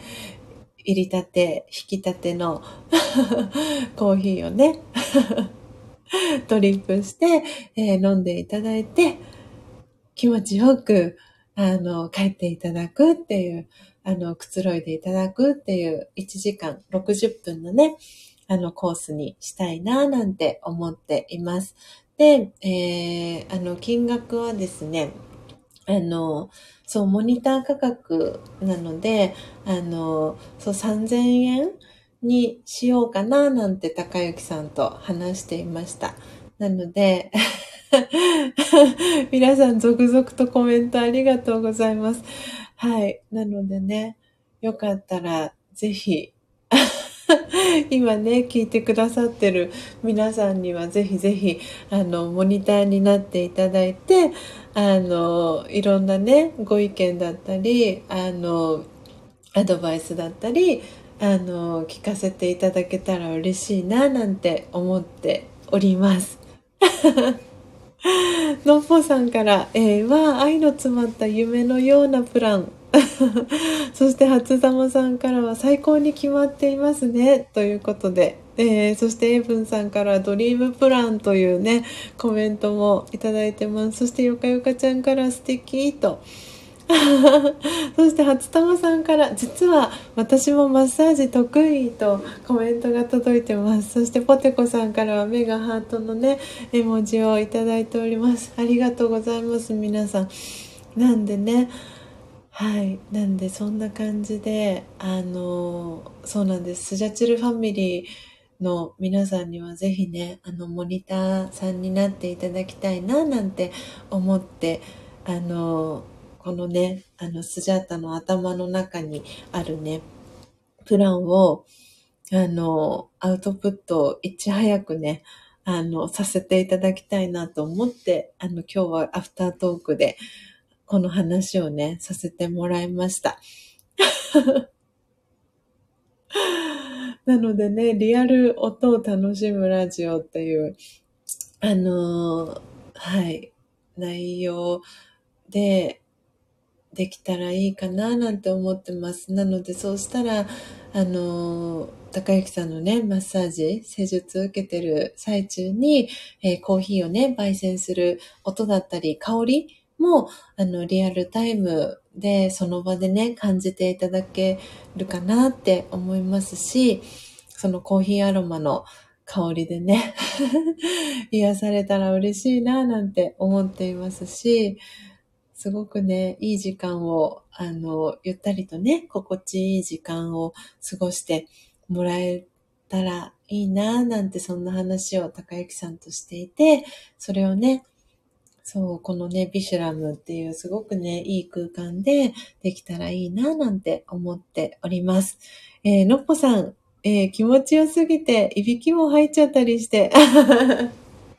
Speaker 1: 入りたて、引きたての コーヒーをね、ドリップして、えー、飲んでいただいて、気持ちよく、あの、帰っていただくっていう、あの、くつろいでいただくっていう1時間60分のね、あの、コースにしたいなぁ、なんて思っています。で、えー、あの、金額はですね、あの、そう、モニター価格なので、あの、そう、3000円にしようかなぁ、なんて高幸さんと話していました。なので、皆さん続々とコメントありがとうございます。はい。なのでね、よかったら、ぜひ、今ね、聞いてくださってる皆さんにはぜひぜひ、あの、モニターになっていただいて、あの、いろんなね、ご意見だったり、あの、アドバイスだったり、あの、聞かせていただけたら嬉しいな、なんて思っております。のっぽさんから、えー、は愛の詰まった夢のようなプラン。そして初玉さんからは最高に決まっていますね。ということで、えー、そしてエイブンさんからドリームプランというね、コメントもいただいてます。そしてよかよかちゃんから素敵と。そして初玉さんから実は私もマッサージ得意とコメントが届いてます。そしてポテコさんからは目がハートのね絵文字をいただいております。ありがとうございます皆さん。なんでねはい。なんでそんな感じであのそうなんです。スジャチルファミリーの皆さんにはぜひねあのモニターさんになっていただきたいななんて思ってあのこのね、あの、スジャータの頭の中にあるね、プランを、あの、アウトプットをいち早くね、あの、させていただきたいなと思って、あの、今日はアフタートークで、この話をね、させてもらいました。なのでね、リアル音を楽しむラジオっていう、あのはい、内容で、できたらいいかななんて思ってます。なのでそうしたら、あの、高之さんのね、マッサージ、施術を受けてる最中に、えー、コーヒーをね、焙煎する音だったり、香りも、あの、リアルタイムで、その場でね、感じていただけるかなって思いますし、そのコーヒーアロマの香りでね 癒されたら嬉しいななんて思っていますし、すごくね、いい時間を、あの、ゆったりとね、心地いい時間を過ごしてもらえたらいいななんてそんな話を高幸さんとしていて、それをね、そう、このね、ビシュラムっていうすごくね、いい空間でできたらいいななんて思っております。えー、のっぽさん、えー、気持ちよすぎて、いびきも入っちゃったりして、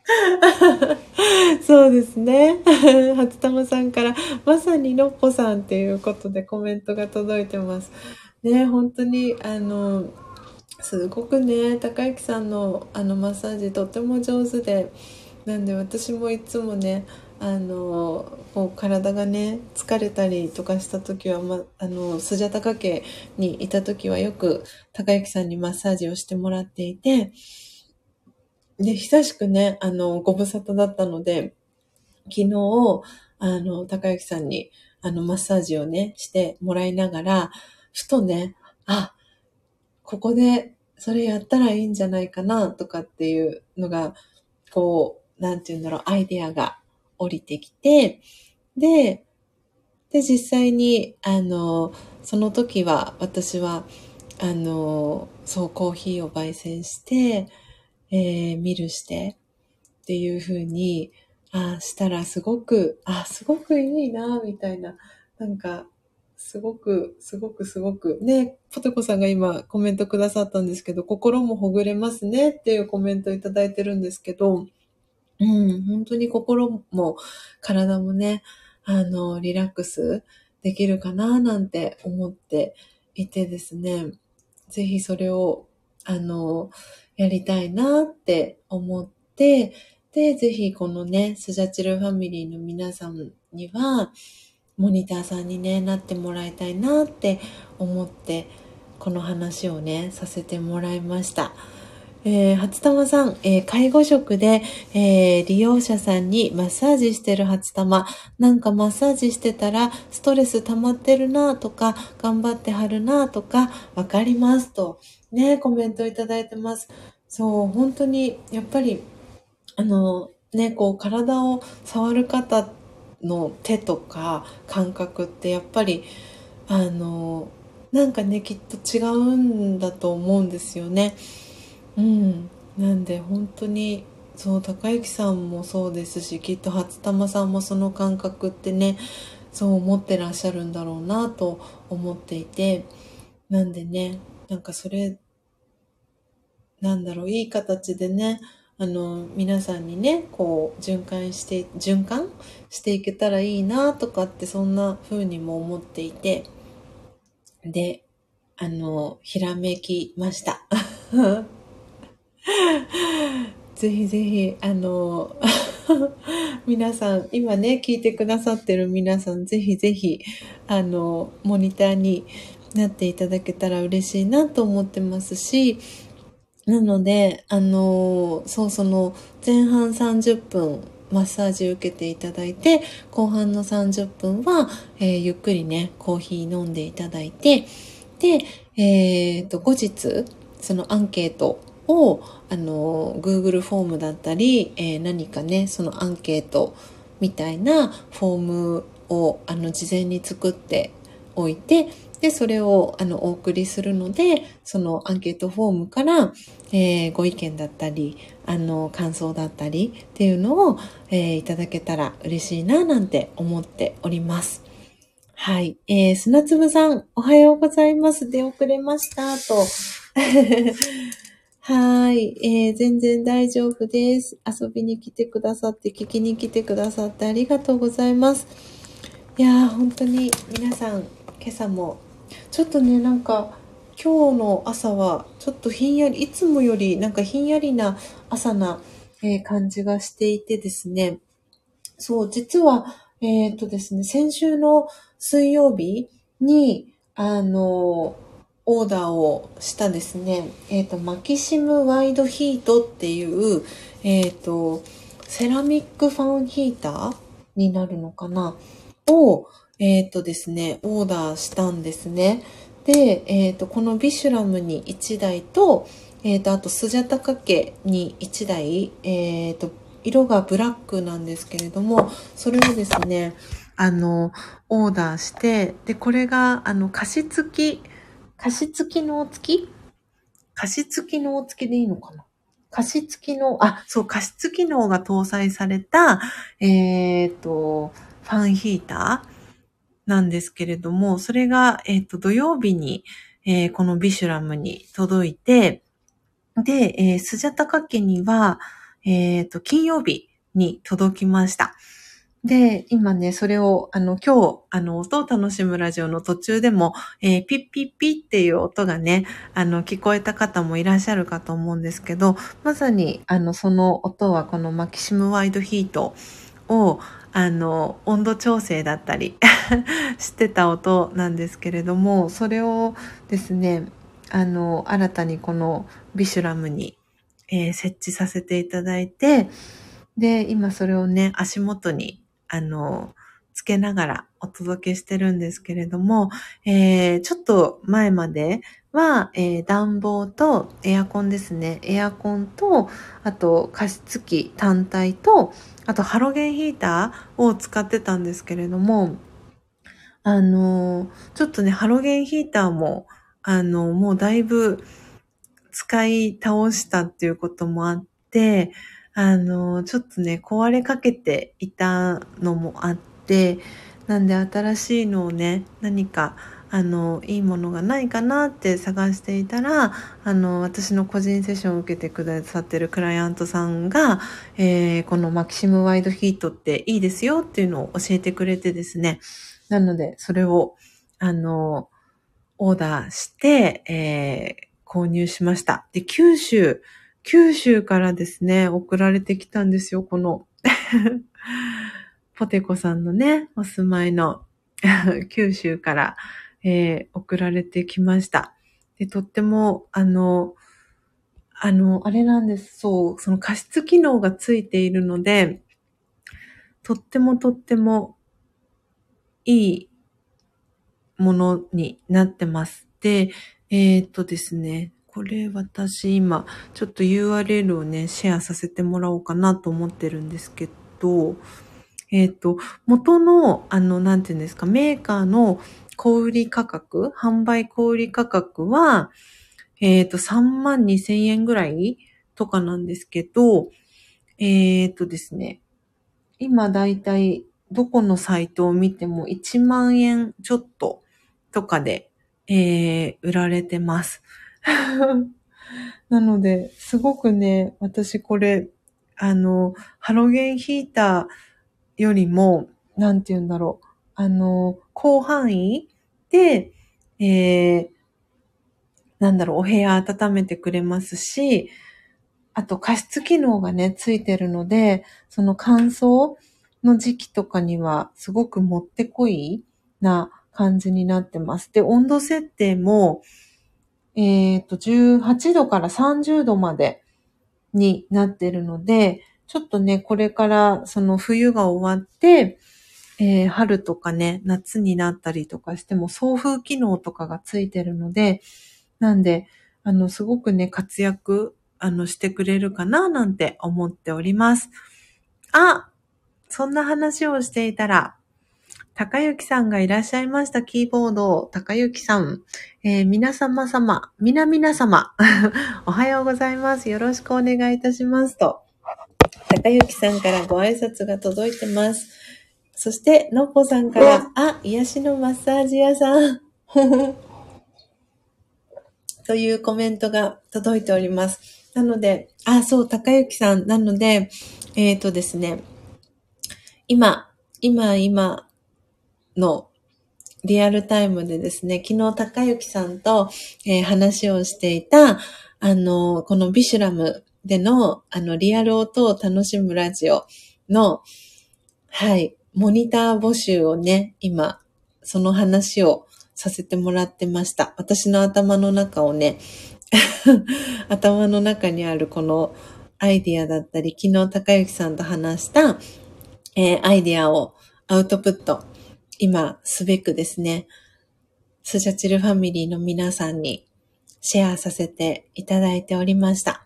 Speaker 1: そうですね。初玉さんから、まさにのっぽさんっていうことでコメントが届いてます。ね、本当に、あの、すごくね、高之さんのあのマッサージとっても上手で、なんで私もいつもね、あの、こう体がね、疲れたりとかした時は、ま、あの、スジャタカ家にいた時はよく高之さんにマッサージをしてもらっていて、で、久しくね、あの、ご無沙汰だったので、昨日、あの、高之さんに、あの、マッサージをね、してもらいながら、ふとね、あ、ここでそれやったらいいんじゃないかな、とかっていうのが、こう、なんて言うんだろう、アイデアが降りてきて、で、で、実際に、あの、その時は、私は、あの、そう、コーヒーを焙煎して、えー、ミルして、っていう風に、ああしたらすごく、あすごくいいな、みたいな。なんか、すごく、すごく、すごく。ね、ポテコさんが今コメントくださったんですけど、心もほぐれますねっていうコメントいただいてるんですけど、うん、本当に心も体もね、あの、リラックスできるかななんて思っていてですね、ぜひそれを、あの、やりたいなって思って、で、ぜひこのね、スジャチルファミリーの皆さんには、モニターさんにね、なってもらいたいなって思って、この話をね、させてもらいました。えー、初玉さん、えー、介護職で、えー、利用者さんにマッサージしてる初玉。なんかマッサージしてたらストレス溜まってるなとか、頑張ってはるなとか、わかりますと、ね、コメントいただいてます。そう、本当に、やっぱり、あの、ね、こう、体を触る方の手とか感覚ってやっぱり、あの、なんかね、きっと違うんだと思うんですよね。うん、なんで本当にそう高之さんもそうですしきっと初玉さんもその感覚ってねそう思ってらっしゃるんだろうなと思っていてなんでねなんかそれなんだろういい形でねあの皆さんにねこう循環して循環していけたらいいなとかってそんな風にも思っていてであのひらめきました。ぜひぜひ、あの、皆さん、今ね、聞いてくださってる皆さん、ぜひぜひ、あの、モニターになっていただけたら嬉しいなと思ってますし、なので、あの、そう、その、前半30分、マッサージ受けていただいて、後半の30分は、えー、ゆっくりね、コーヒー飲んでいただいて、で、えっ、ー、と、後日、そのアンケートをあの Google フォームだったり、え、何かねそのアンケートみたいなフォームをあの事前に作っておいてでそれをあのお送りするのでそのアンケートフォームから、えー、ご意見だったりあの感想だったりっていうのを、えー、いただけたら嬉しいななんて思っております。はい。えー、砂粒さん、おはようございます。出遅れました。と。はい、えー、全然大丈夫です。遊びに来てくださって、聞きに来てくださってありがとうございます。いやー、本当に皆さん、今朝も、ちょっとね、なんか、今日の朝は、ちょっとひんやり、いつもよりなんかひんやりな朝な、えー、感じがしていてですね、そう、実は、えっ、とですね、先週の水曜日に、あのオーダーをしたですね、えっ、ー、と、マキシムワイドヒートっていう、えっ、ー、と、セラミックファンヒーターになるのかな？を、えっ、ー、とですね、オーダーしたんですね。で、えっ、と、このビシュラムに1台と、えっ、と、あとスジャタカ家に1台、えっ、と、色がブラックなんですけれども、それをですね、あの、オーダーして、で、これが、あの、加湿器、加湿機能付き？加湿機能付きでいいのかな？加湿機能、あ、そう、加湿機能が搭載された、えっ、ー、と、ファンヒーター。なんですけれども、それが、えっ、と、土曜日に、えー、このビシュラムに届いて、で、えー、スジャタカ家には、えっ、と、金曜日に届きました。で、今ね、それを、あの、今日、あの、音を楽しむラジオの途中でも、えー、ピッピッピっていう音がね、あの、聞こえた方もいらっしゃるかと思うんですけど、まさに、あの、その音はこのマキシムワイドヒートを、あの、温度調整だったり してた音なんですけれども、それをですね、あの、新たにこのビシュラムに、えー、設置させていただいて、で、今それをね、足元に、あの、つけながらお届けしてるんですけれども、えー、ちょっと前までは、えー、暖房とエアコンですね。エアコンと、あと加湿器単体と、あとハロゲンヒーターを使ってたんですけれども、あの、ちょっとね、ハロゲンヒーターも、あの、もうだいぶ使い倒したっていうこともあって、あの、ちょっとね、壊れかけていたのもあって、なんで新しいのをね、何か、あの、いいものがないかなって探していたら、あの、私の個人セッションを受けてくださってるクライアントさんが、えー、このマキシムワイドヒートっていいですよっていうのを教えてくれてですね、なので、それを、あの、オーダーして、えー、購入しました。で、九州、九州からですね、送られてきたんですよ、この ポテコさんのね、お住まいの 九州から、えー、送られてきました。で、とっても、あの、あの、あれなんです。そう、その加湿機能がついているので、とってもとってもいいものになってます。で、えー、っとですね、これ私今ちょっと URL をね、シェアさせてもらおうかなと思ってるんですけど、えっ、と、元の、あの、なんていうんですか、メーカーの小売価格、販売小売価格は、えっ、と、3万2千円ぐらいとかなんですけど、えっ、とですね、今だいたいどこのサイトを見ても1万円ちょっととかで、えー、売られてます。なので、すごくね、私これ、あの、ハロゲンヒーターよりも、なんて言うんだろう、あの、広範囲で、えー、なんだろう、お部屋温めてくれますし、あと加湿機能がね、ついてるので、その乾燥の時期とかにはすごくもってこいな感じになってます。で、温度設定も、えっ、ー、と、18度から30度までになってるので、ちょっとね、これからその冬が終わって、えー、春とかね、夏になったりとかしても送風機能とかがついてるので、なんで、あの、すごくね、活躍、あの、してくれるかな、なんて思っております。あそんな話をしていたら、高幸さんがいらっしゃいました、キーボード。高幸さん。えー、皆様様、皆々様。おはようございます。よろしくお願いいたしますと。高幸さんからご挨拶が届いてます。そして、のっぽさんから、あ、癒しのマッサージ屋さん。というコメントが届いております。なので、あ、そう、高幸さん。なので、えっ、ー、とですね、今、今、今のリアルタイムでですね、昨日高幸さんと、えー、話をしていた、あの、このビシュラムでの、あの、リアル音を楽しむラジオの、はい、モニター募集をね、今、その話をさせてもらってました。私の頭の中をね、頭の中にあるこのアイディアだったり、昨日高幸さんと話したえー、アイディアをアウトプット、今すべくですね、スジャチルファミリーの皆さんにシェアさせていただいておりました。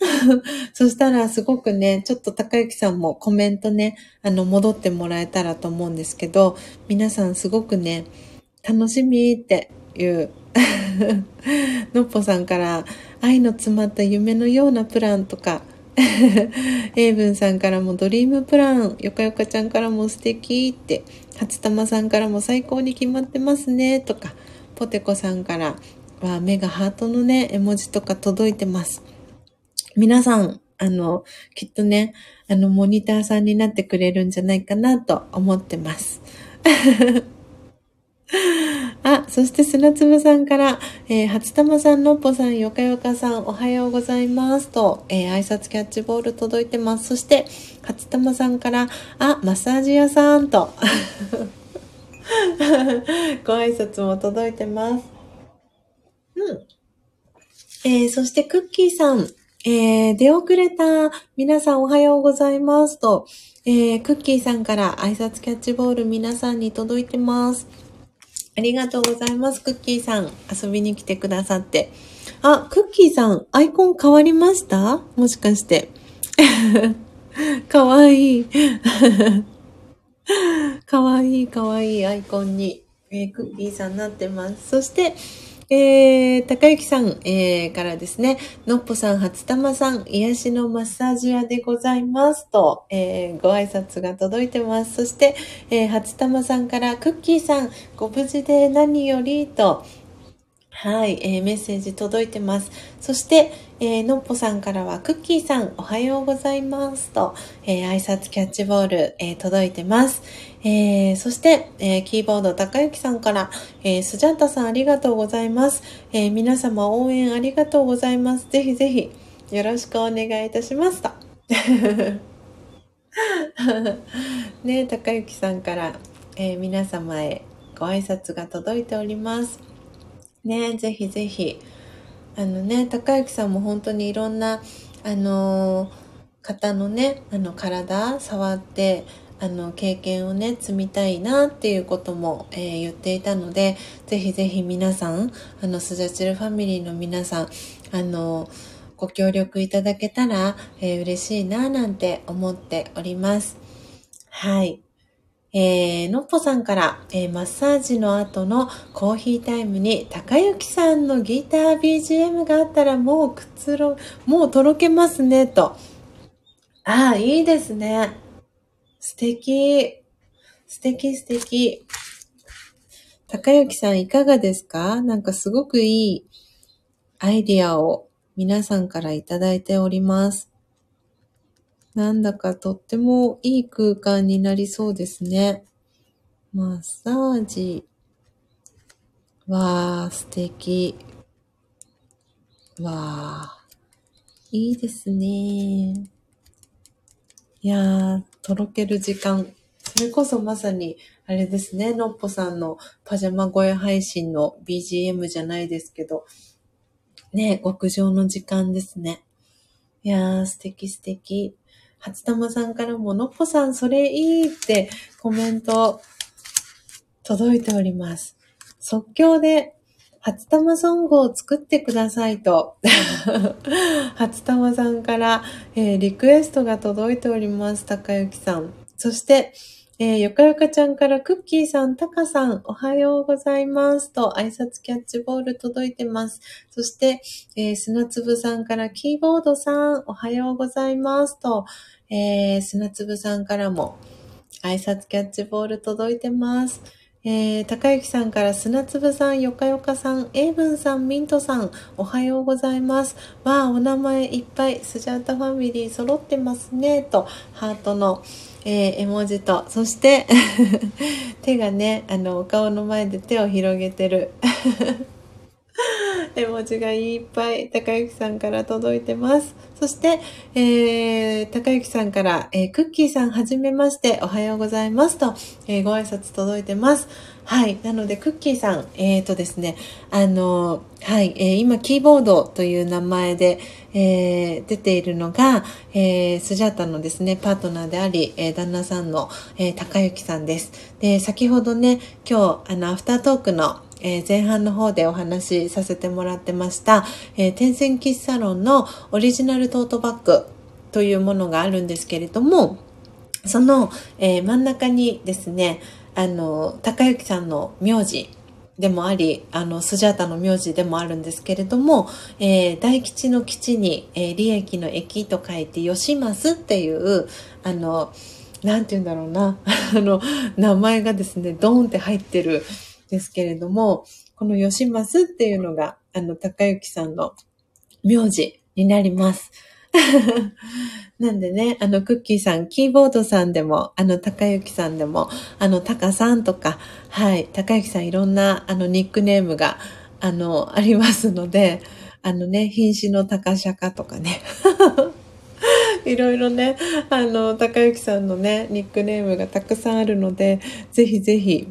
Speaker 1: そしたらすごくね、ちょっと高幸さんもコメントね、あの、戻ってもらえたらと思うんですけど、皆さんすごくね、楽しみっていう のっぽさんから愛の詰まった夢のようなプランとか、エイブンさんからもドリームプラン、よかよかちゃんからも素敵って、初玉さんからも最高に決まってますね、とか、ポテコさんからは目がハートのね、絵文字とか届いてます。皆さん、あの、きっとね、あの、モニターさんになってくれるんじゃないかなと思ってます。あ、そして砂粒さんから、えー、初玉さん、のっぽさん、よかよかさん、おはようございますと、えー、挨拶キャッチボール届いてます。そして、初玉さんから、あ、マッサージ屋さんと、ご挨拶も届いてます。うん。えー、そしてクッキーさん、えー、出遅れた皆さんおはようございますと、えー、クッキーさんから挨拶キャッチボール皆さんに届いてます。ありがとうございます、クッキーさん。遊びに来てくださって。あ、クッキーさん、アイコン変わりました？もしかして。かわいい。かわいい、かわいいアイコンに、えー、クッキーさんなってます。そして、えー、高幸さん、えー、からですね、のっぽさん、初玉さん、癒しのマッサージ屋でございますと、えー、ご挨拶が届いてます。そして、えー、初玉さんから、クッキーさん、ご無事で何よりと、はい、えー、メッセージ届いてます。そして、えー、のっぽさんからは、クッキーさん、おはようございますと、えー、挨拶キャッチボール、えー、届いてます。えー、そして、えー、キーボード高幸さんから、えー、スジャンタさんありがとうございます。えー、皆様応援ありがとうございます。ぜひぜひ、よろしくお願いいたしますと。ね、高幸さんから、えー、皆様へご挨拶が届いております。ね、ぜひぜひ。あのね、高之さんも本当にいろんな、あの、方のね、あの、体触って、あの、経験をね、積みたいなっていうことも、えー、言っていたので、ぜひぜひ皆さん、あの、スジャチルファミリーの皆さん、あの、ご協力いただけたら、えー、嬉しいな、なんて思っております。はい。えー、のっぽさんから、えー、マッサージの後のコーヒータイムに、高幸さんのギター BGM があったらもうくつろ、もうとろけますね、と。ああ、いいですね。素敵。素敵素敵。高幸さんいかがですか？なんかすごくいいアイディアを皆さんからいただいております。なんだかとってもいい空間になりそうですね。マッサージ。わー、素敵。わー、いいですね。いやー、とろける時間。それこそまさに、あれですね、のっぽさんのパジャマ声配信の BGM じゃないですけど、ね、極上の時間ですね。いやー、素敵素敵。初玉さんからも、のっぽさん、それいいってコメント届いております。即興で初玉ソングを作ってくださいと、初玉さんから、えー、リクエストが届いております。高幸さん。そして、えー、よかよかちゃんからクッキーさん、タカさん、おはようございますと挨拶キャッチボール届いてます。そして、えー、砂粒さんからキーボードさん、おはようございますと、えー、砂粒さんからも挨拶キャッチボール届いてます。えー、高幸さんから砂粒さん、よかよかさん、エイブンさん、ミントさん、おはようございます。わあ、お名前いっぱい、スジャータファミリー揃ってますね、と、ハートの、えー、絵文字と、そして 手がね、あの、お顔の前で手を広げてる 絵文字がいっぱい高幸さんから届いてます。そして、えー、高幸さんから、えー、クッキーさんはじめまして、おはようございますと、えー、ご挨拶届いてます。はい。なので、クッキーさん、えっ、ー、とですね、あの、はい、えー、今、キーボードという名前で、えー、出ているのが、えー、スジャータのですね、パートナーであり、えー、旦那さんの、えー、高幸さんです。で、先ほどね、今日、あの、アフタートークの、え、前半の方でお話しさせてもらってました、えー、天線キッサロンのオリジナルトートバッグというものがあるんですけれども、その、え、真ん中にですね、あの、高幸さんの名字でもあり、あの、スジャータの名字でもあるんですけれども、えー、大吉の吉に、えー、利益の益と書いて、吉ますっていう、あの、なんて言うんだろうな、あの、名前がですね、ドーンって入ってるん、ですけれども、この吉ますっていうのが、あの、高幸さんの名字になります。なんでね、あの、クッキーさん、キーボードさんでも、あの、高幸さんでも、あの、タカさんとか、はい、高幸さんいろんな、あの、ニックネームが、あの、ありますので、あのね、瀕死の高釈迦とかね。いろいろね、あの、高幸さんのね、ニックネームがたくさんあるので、ぜひぜひ、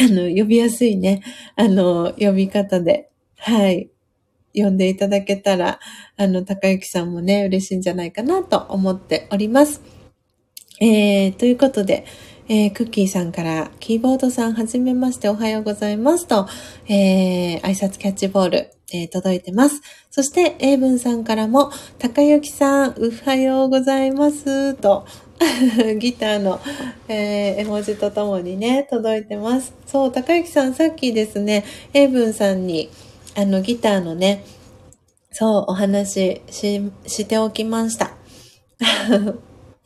Speaker 1: あの、呼びやすいね、あの、呼び方で、はい。呼んでいただけたら、あの、高幸さんもね、嬉しいんじゃないかなと思っております。えー、ということで、えー、クッキーさんから、キーボードさんはじめましておはようございますと、えー、挨拶キャッチボール、えー、届いてます。そして、エイブンさんからも、高幸さん、おはようございますと、ギターの、えー、絵文字とともにね、届いてます。そう、高幸さん、さっきですね、エイブンさんに、あの、ギターのね、そう、お話し、しておきました。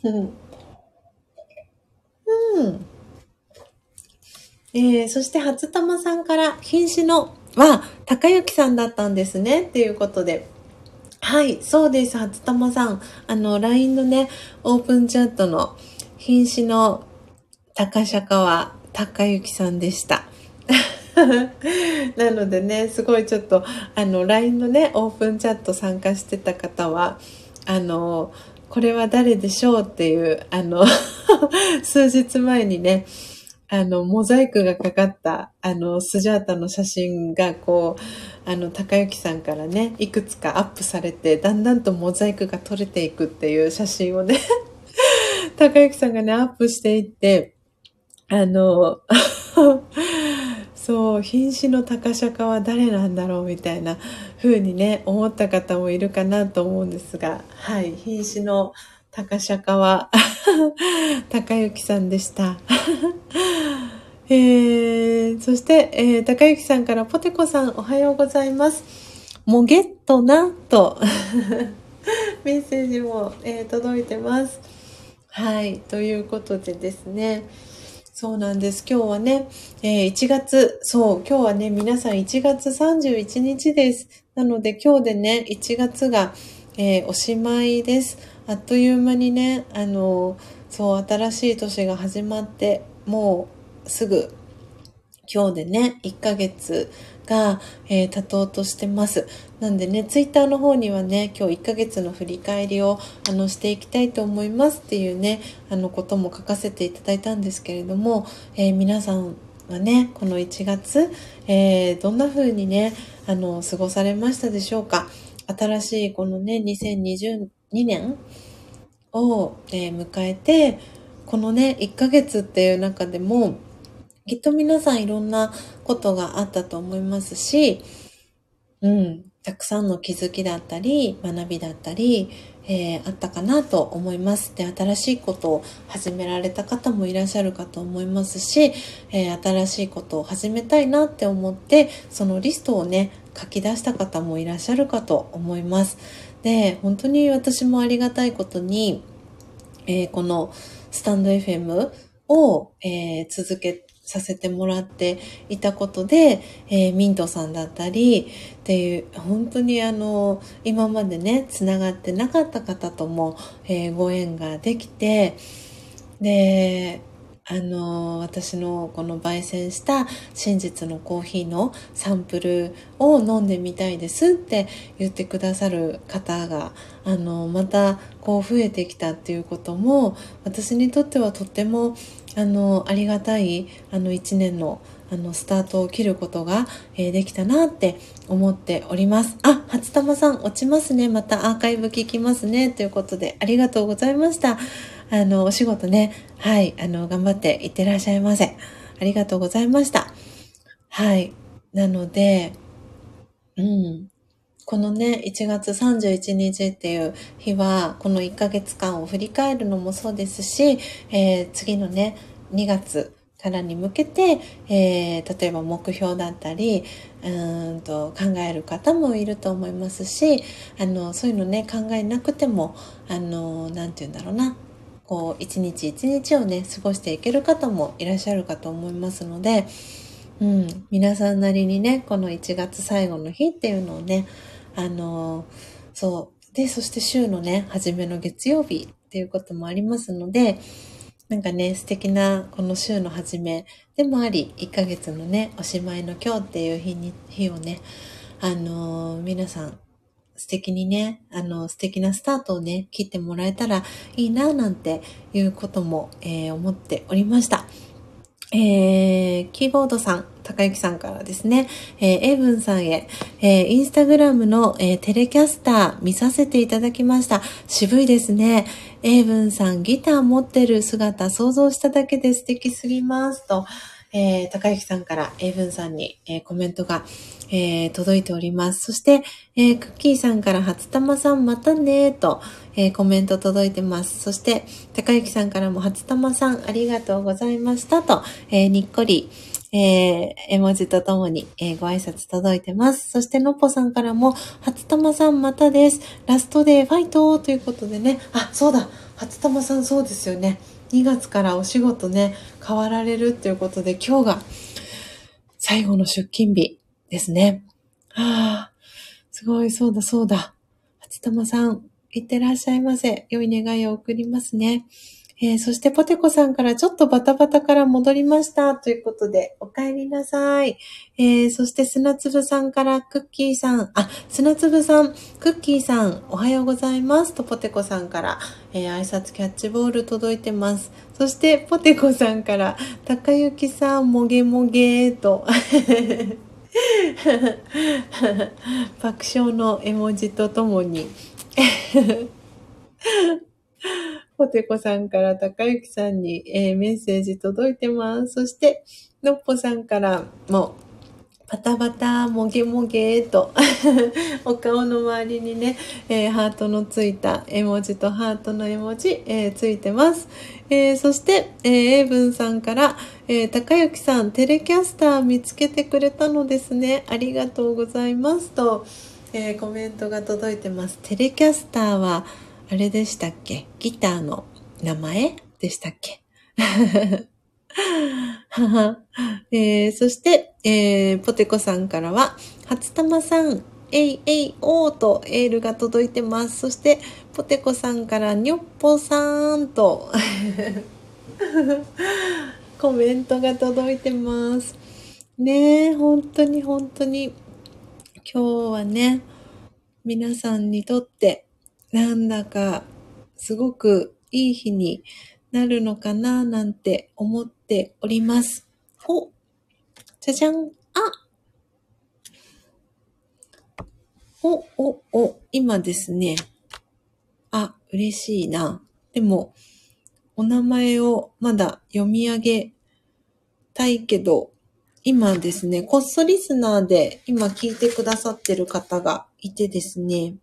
Speaker 1: うんうん。えー、そして初玉さんから品種のは高幸さんだったんですねっていうことで。はい、そうです、初玉さん。あの、LINE のね、オープンチャットの品種の高釈は高幸さんでした。なのでね、すごいちょっと、あの、LINE のね、オープンチャット参加してた方は、あの、これは誰でしょうっていう、あの 数日前にね、あの、モザイクがかかった、あの、スジャータの写真が、こう、あの、高幸さんからね、いくつかアップされて、だんだんとモザイクが取れていくっていう写真をね 高幸さんがね、アップしていって、あの、そう、瀕死の高釈は誰なんだろうみたいな風にね、思った方もいるかなと思うんですが、はい、瀕死の高釈は 高幸さんでした。えー、そして、えー、高幸さんからポテコさんおはようございます。もげっとな、と メッセージも、えー、届いてます。はい、ということでですね、そうなんです。今日はね、えー、1月、そう、今日はね、皆さん1月31日です。なので今日でね、1月が、えー、おしまいです。あっという間にね、あの、そう、新しい年が始まって、もうすぐ、今日でね、1ヶ月が、えー、経とうとしてます。なんでね、ツイッターの方にはね、今日1ヶ月の振り返りをあのしていきたいと思いますっていうね、あのことも書かせていただいたんですけれども、えー、皆さんはね、この1月、えー、どんな風にね、あの、過ごされましたでしょうか？新しいこのね、2022年を、えー、迎えて、このね、1ヶ月っていう中でも、きっと皆さんいろんなことがあったと思いますし、うん、たくさんの気づきだったり、学びだったり、えー、あったかなと思います。で、新しいことを始められた方もいらっしゃるかと思いますし、えー、新しいことを始めたいなって思って、そのリストをね、書き出した方もいらっしゃるかと思います。で、本当に私もありがたいことに、えー、このスタンド FM を、え続けてさせてもらっていたことで、えー、ミントさんだったりっていう本当にあの今までねつながってなかった方とも、えー、ご縁ができてであの私のこの焙煎した真実のコーヒーのサンプルを飲んでみたいですって言ってくださる方があのまたこう増えてきたっていうことも私にとってはとってもあのありがたいあの1年のあのスタートを切ることが、えー、できたなって思っております。あ、初玉さん落ちますね。またアーカイブ聞きますね。ということでありがとうございました。あの、お仕事ね、はい、あの、頑張っていってらっしゃいませ。ありがとうございました。はい。なので、うん。このね、1月31日っていう日は、この1ヶ月間を振り返るのもそうですし、えー、次のね、2月からに向けて、えー、例えば目標だったり、うんと考える方もいると思いますし、あの、そういうのね、考えなくても、あの、なんて言うんだろうな、こう、一日一日をね、過ごしていける方もいらっしゃるかと思いますので、うん、皆さんなりにね、この1月最後の日っていうのをね、あの、そう。で、そして週のね、初めの月曜日っていうこともありますので、なんかね、素敵なこの週の初めでもあり、1ヶ月のね、おしまいの今日っていう日に、日をね、あの、皆さん素敵にね、あの、素敵なスタートをね、切ってもらえたらいいな、なんていうことも、えー、思っておりました。えー、キーボードさん、高幸さんからですね、えー、エイブンさんへ、えー、インスタグラムの、えー、テレキャスター見させていただきました。渋いですね。エイブンさん、ギター持ってる姿想像しただけで素敵すぎます。と、えー、高幸さんからエイブンさんに、えー、コメントが、えー、届いております。そして、えー、クッキーさんから初玉さんまたねと、えー、コメント届いてます。そして、高幸さんからも初玉さんありがとうございましたと、えにっこり、え絵文字とともに、えご挨拶届いてます。そして、のっぽさんからも、初玉さんまたです。ラストデーファイトということでね。あ、そうだ。初玉さんそうですよね。2月からお仕事ね、変わられるっていうことで、今日が最後の出勤日ですね。ああ、すごい、そうだ、そうだ。初玉さん、いってらっしゃいませ。良い願いを送りますね。えー、そしてポテコさんからちょっとバタバタから戻りました。ということで、お帰りなさい。えー、そして砂粒さんからクッキーさん、あ、砂粒さん、クッキーさん、おはようございます。とポテコさんから、えー、挨拶キャッチボール届いてます。そしてポテコさんから、高雪さん、もげもげーと。爆笑の絵文字とともにポテコさんから高幸さんに、えー、メッセージ届いてます。そして、のっぽさんからも、バタバタ、もげもげと お顔の周りにね、えー、ハートのついた絵文字とハートの絵文字、えー、ついてます。えー、そして、えー、エイブンさんから、えー、高幸さん、テレキャスター見つけてくれたのですね。ありがとうございますと、えコメントが届いてます。テレキャスターは、あれでしたっけ？ギターの名前でしたっけ？えー、そして、えー、ポテコさんからは、初玉さん、えいえいおーとエールが届いてます。そして、ポテコさんからにょっぽさんと コメントが届いてます。ねえ、本当に本当に、今日はね、皆さんにとって、なんだか、すごくいい日になるのかななんて思っております。おじゃじゃんあお、お、お、今ですね。あ、嬉しいな。でも、お名前をまだ読み上げたいけど、今ですね、こっそリスナーで今聞いてくださってる方がいてですね、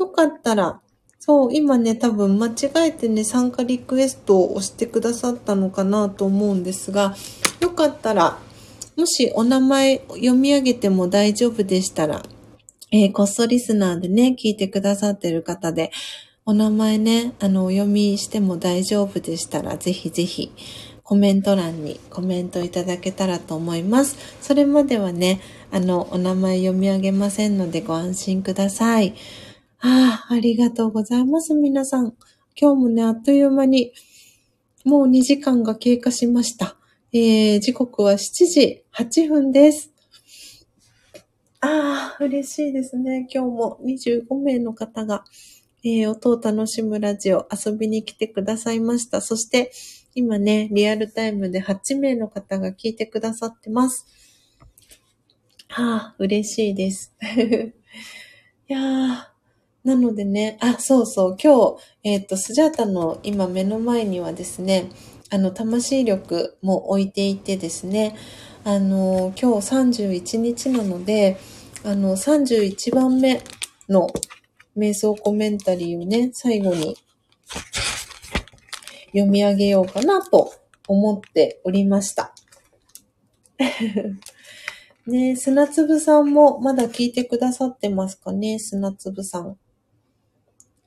Speaker 1: よかったらそう、今ね、多分間違えてね、参加リクエストを押してくださったのかなと思うんですが、よかったら、もしお名前読み上げても大丈夫でしたら、えー、こっそリスナーでね、聞いてくださってる方で、お名前ね、あの、お読みしても大丈夫でしたら、ぜひぜひ、コメント欄にコメントいただけたらと思います。それまではね、あの、お名前読み上げませんのでご安心ください。ああ、ありがとうございます、皆さん。今日もね、あっという間に、もう2時間が経過しました。えー、時刻は7時8分です。ああ、嬉しいですね。今日も25名の方が、えー、音を楽しむラジオ遊びに来てくださいました。そして、今ね、リアルタイムで8名の方が聞いてくださってます。はあ、嬉しいです。いやー、なのでね、あ、そうそう、今日、えっ、ー、と、スジャータの今目の前にはですね、あの、魂力も置いていてですね、あの、今日31日なので、あの、31番目の瞑想コメンタリーをね、最後に読み上げようかなと思っておりました。ね砂粒さんもまだ聞いてくださってますかね砂粒さん。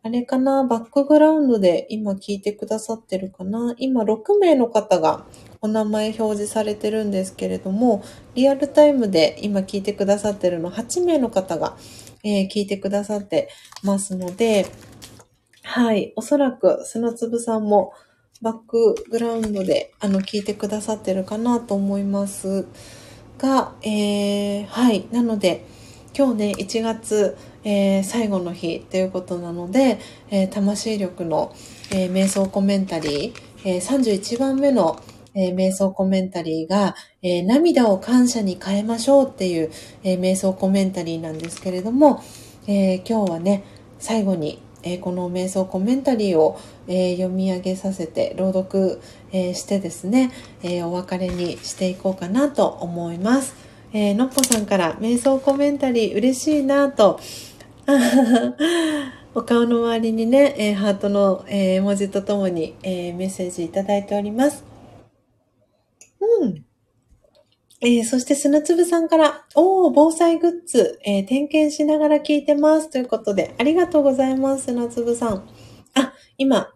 Speaker 1: あれかな？バックグラウンドで今聞いてくださってるかな？今6名の方がお名前表示されてるんですけれども、リアルタイムで今聞いてくださってるの8名の方が、えー、聞いてくださってますので、はい、おそらく砂粒さんもバックグラウンドであの聞いてくださってるかなと思いますが、えー、はい、なので今日ね、1月えー、最後の日ということなので、えー、魂力の、えー、瞑想コメンタリー、え31番目の、えー、瞑想コメンタリーが、えー、涙を感謝に変えましょうっていう、えー、瞑想コメンタリーなんですけれども、え今日はね、最後に、えこの瞑想コメンタリーを、え読み上げさせて朗読、えしてですね、えお別れにしていこうかなと思います。えのっぽさんから瞑想コメンタリー嬉しいなと、お顔の周りにね、えー、ハートの、えー、文字とともに、えー、メッセージいただいております。うん。えー、そして砂粒さんから、おー、防災グッズ、えー、点検しながら聞いてます。ということで、ありがとうございます、砂粒さん。あ、今、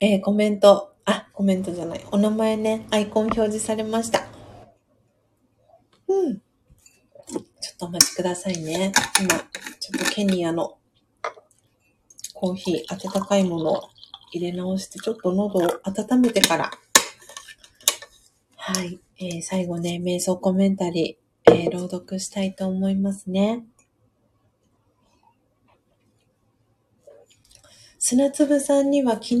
Speaker 1: えー、コメント、あ、コメントじゃない、お名前ね、アイコン表示されました。うん。ちょっとお待ちくださいね。今、ちょっとケニアのコーヒー、温かいものを入れ直して、ちょっと喉を温めてから、はい、えー、最後ね、瞑想コメンタリー、えー、朗読したいと思いますね。砂粒さんには昨日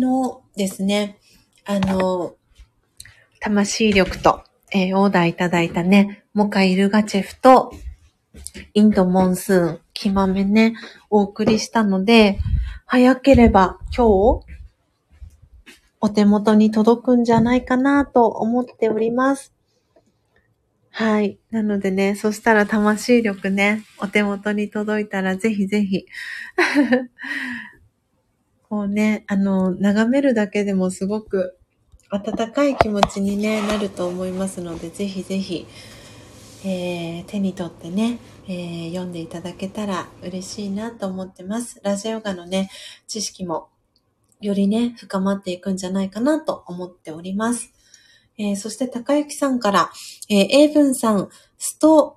Speaker 1: ですね、あの、魂力と、えー、オーダーいただいたね、モカイルガチェフと、インドモンスーン、キマメね、お送りしたので、早ければ今日、お手元に届くんじゃないかなと思っております。はい。なのでね、そしたら魂力ね、お手元に届いたらぜひぜひ。こうね、あの、眺めるだけでもすごく温かい気持ちに、ね、なると思いますので、ぜひぜひ、えー、手に取ってね、えー、読んでいただけたら嬉しいなと思ってます。ラジオヨガのね、知識もよりね、深まっていくんじゃないかなと思っております。えー、そして高幸さんから、えー、英文さん、スト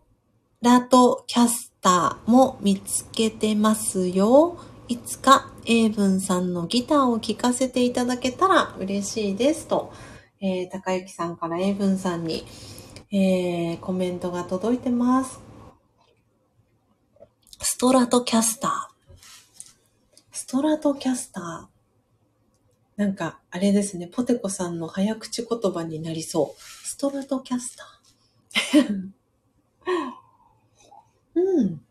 Speaker 1: ラトキャスターも見つけてますよ。いつか英文さんのギターを聴かせていただけたら嬉しいですと、えー、高幸さんから英文さんに、えー、コメントが届いてます。ストラトキャスター。ストラトキャスター。なんか、あれですね、ポテコさんの早口言葉になりそう。ストラトキャスター。うん。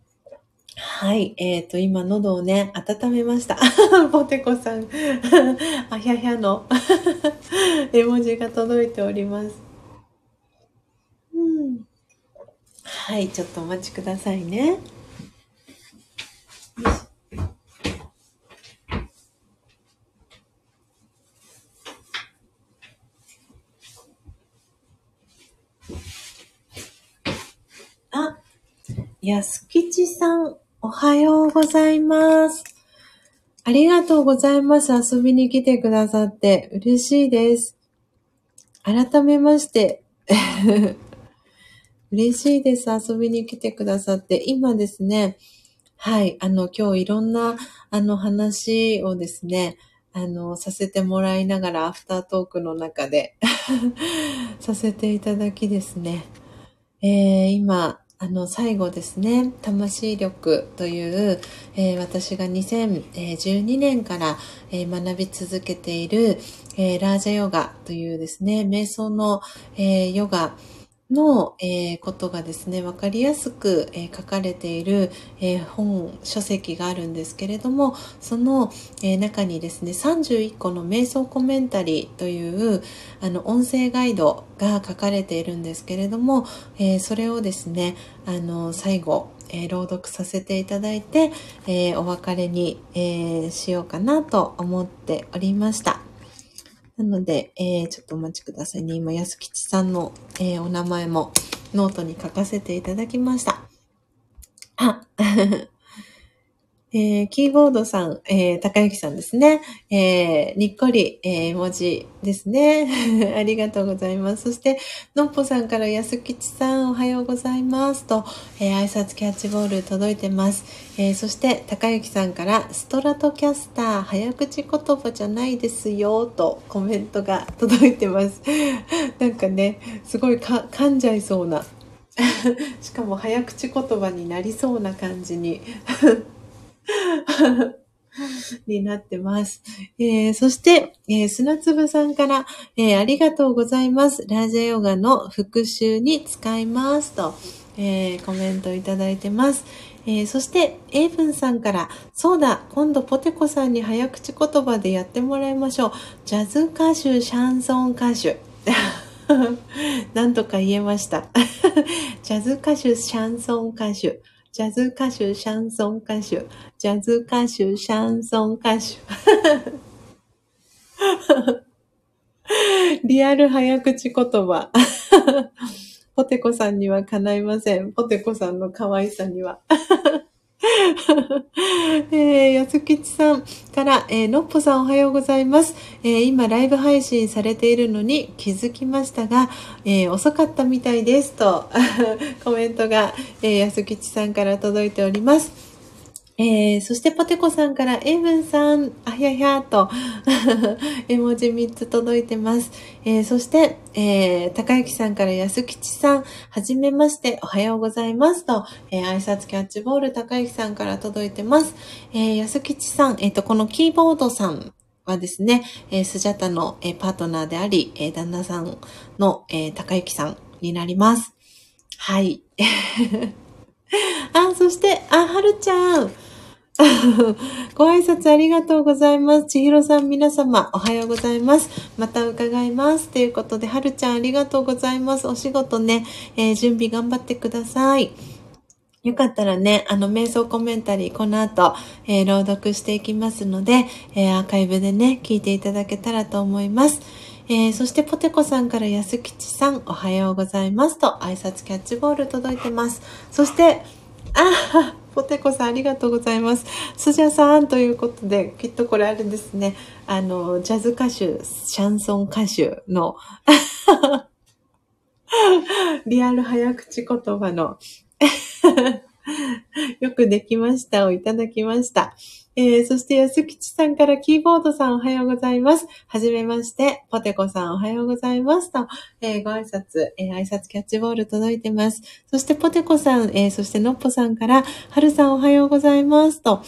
Speaker 1: はい。えっ、ー、と、今、喉をね、温めました。ポテコさん、あひゃひゃの 絵文字が届いております。うん。はい。ちょっとお待ちくださいね。あ、安吉さん、おはようございます。ありがとうございます。遊びに来てくださって嬉しいです。改めまして、嬉しいです。遊びに来てくださって。今ですね、はい。あの、今日いろんな、あの、話をですね、あの、させてもらいながら、アフタートークの中で させていただきですね。えー、今、あの、最後ですね、魂力という、えー、私が2012年から、えー、学び続けている、えー、ラージャヨガというですね、瞑想の、えヨガ、の、えー、ことがですね、わかりやすく、えー、書かれている、えー、本、書籍があるんですけれども、その、え中にですね、31個の瞑想コメンタリーという、あの、音声ガイドが書かれているんですけれども、えそれをですね、あの、最後、え朗読させていただいて、えお別れに、えしようかなと思っておりました。なので、えー、ちょっとお待ちくださいね。今、安吉さんの、えー、お名前もノートに書かせていただきました。あ、えー、キーボードさん、えー、高幸さんですね。えー、にっこり、えー、文字ですね。ありがとうございます。そして、のっぽさんから安吉さんおはようございますと、えー、挨拶キャッチボール届いてます。えー、そして、高幸さんからストラトキャスター早口言葉じゃないですよとコメントが届いてます。なんかね、すごいか噛んじゃいそうな。しかも早口言葉になりそうな感じに になってます。えー、そして、えー、砂粒さんから、えー、ありがとうございます。ラジャヨガの復習に使いますと、え、コメントいただいてます。え、そして、エイブンさんから、そうだ、今度ポテコさんに早口言葉でやってもらいましょう。ジャズ歌手、シャンソン歌手。なんとか言えました。ジャズ歌手、シャンソン歌手。ジャズ歌手、シャンソン歌手。ジャズ歌手、シャンソン歌手。リアル早口言葉。ポテコさんには叶いません。ポテコさんの可愛さには。えー、やすきちさんから、えー、のっぽさんおはようございます、えー、今ライブ配信されているのに気づきましたが、えー、遅かったみたいですと コメントが、えー、やすきちさんから届いております。えー、そしてポテコさんから、エイブンさん、あひゃひゃーと 絵文字3つ届いてます。えー、そして、えー、高幸さんから安吉さん、はじめまして、おはようございますと、えー、挨拶キャッチボール高幸さんから届いてます。えー、安吉さん、えっ、と、このキーボードさんはですね、えー、スジャタの、えー、パートナーであり、えー、旦那さんの、えー、高幸さんになります。はい。あ、そして、あ、はるちゃん。ご挨拶ありがとうございます。ちひろさん皆様おはようございます。また伺います。ということで、はるちゃんありがとうございます。お仕事ね、えー、準備頑張ってください。よかったらね、あの、瞑想コメンタリー、この後、えー、朗読していきますので、えー、アーカイブでね、聞いていただけたらと思います。えー、そしてポテコさんから安吉さん、おはようございますと、挨拶キャッチボール届いてます。そして、あポテコさんありがとうございます。スジャさんということで、きっとこれあれですね。あの、ジャズ歌手、シャンソン歌手の リアル早口言葉の よくできましたをいただきました。えー、そして、安吉さんからキーボードさんおはようございます。はじめまして、ポテコさんおはようございますと、えー、ご挨拶、えー、挨拶キャッチボール届いてます。そして、ポテコさん、え、そして、のっぽさんから、はるさんおはようございますと、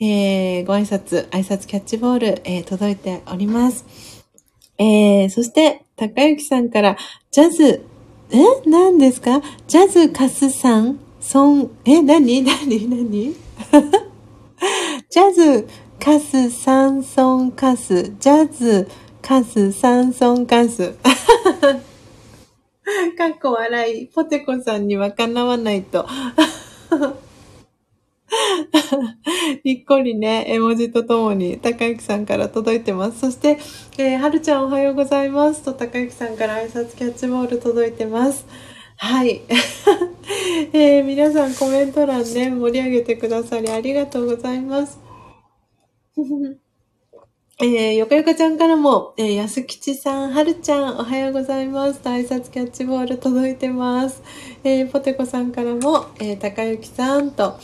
Speaker 1: え、ご挨拶、挨拶キャッチボール、え、届いております。え、そして、高幸さんから、ジャズ、え？何ですか？ジャズカスさん、ソン、え？何？何？何？ジャズ、カス、サンソン、カス、ジャズ、カス、サンソン、カス。かっこ笑い。ポテコさんにはかなわないと。にっこりね、絵文字とともに、高幸さんから届いてます。そして、えー、はるちゃんおはようございますと、高幸さんから挨拶キャッチボール届いてます。はい。えー、皆さんコメント欄ね、盛り上げてくださりありがとうございます。えー、よかよかちゃんからも、えー、やすきちさん、はるちゃん、おはようございます。挨拶キャッチボール届いてます。えー、ポテコさんからも、えー、高ゆきさんと、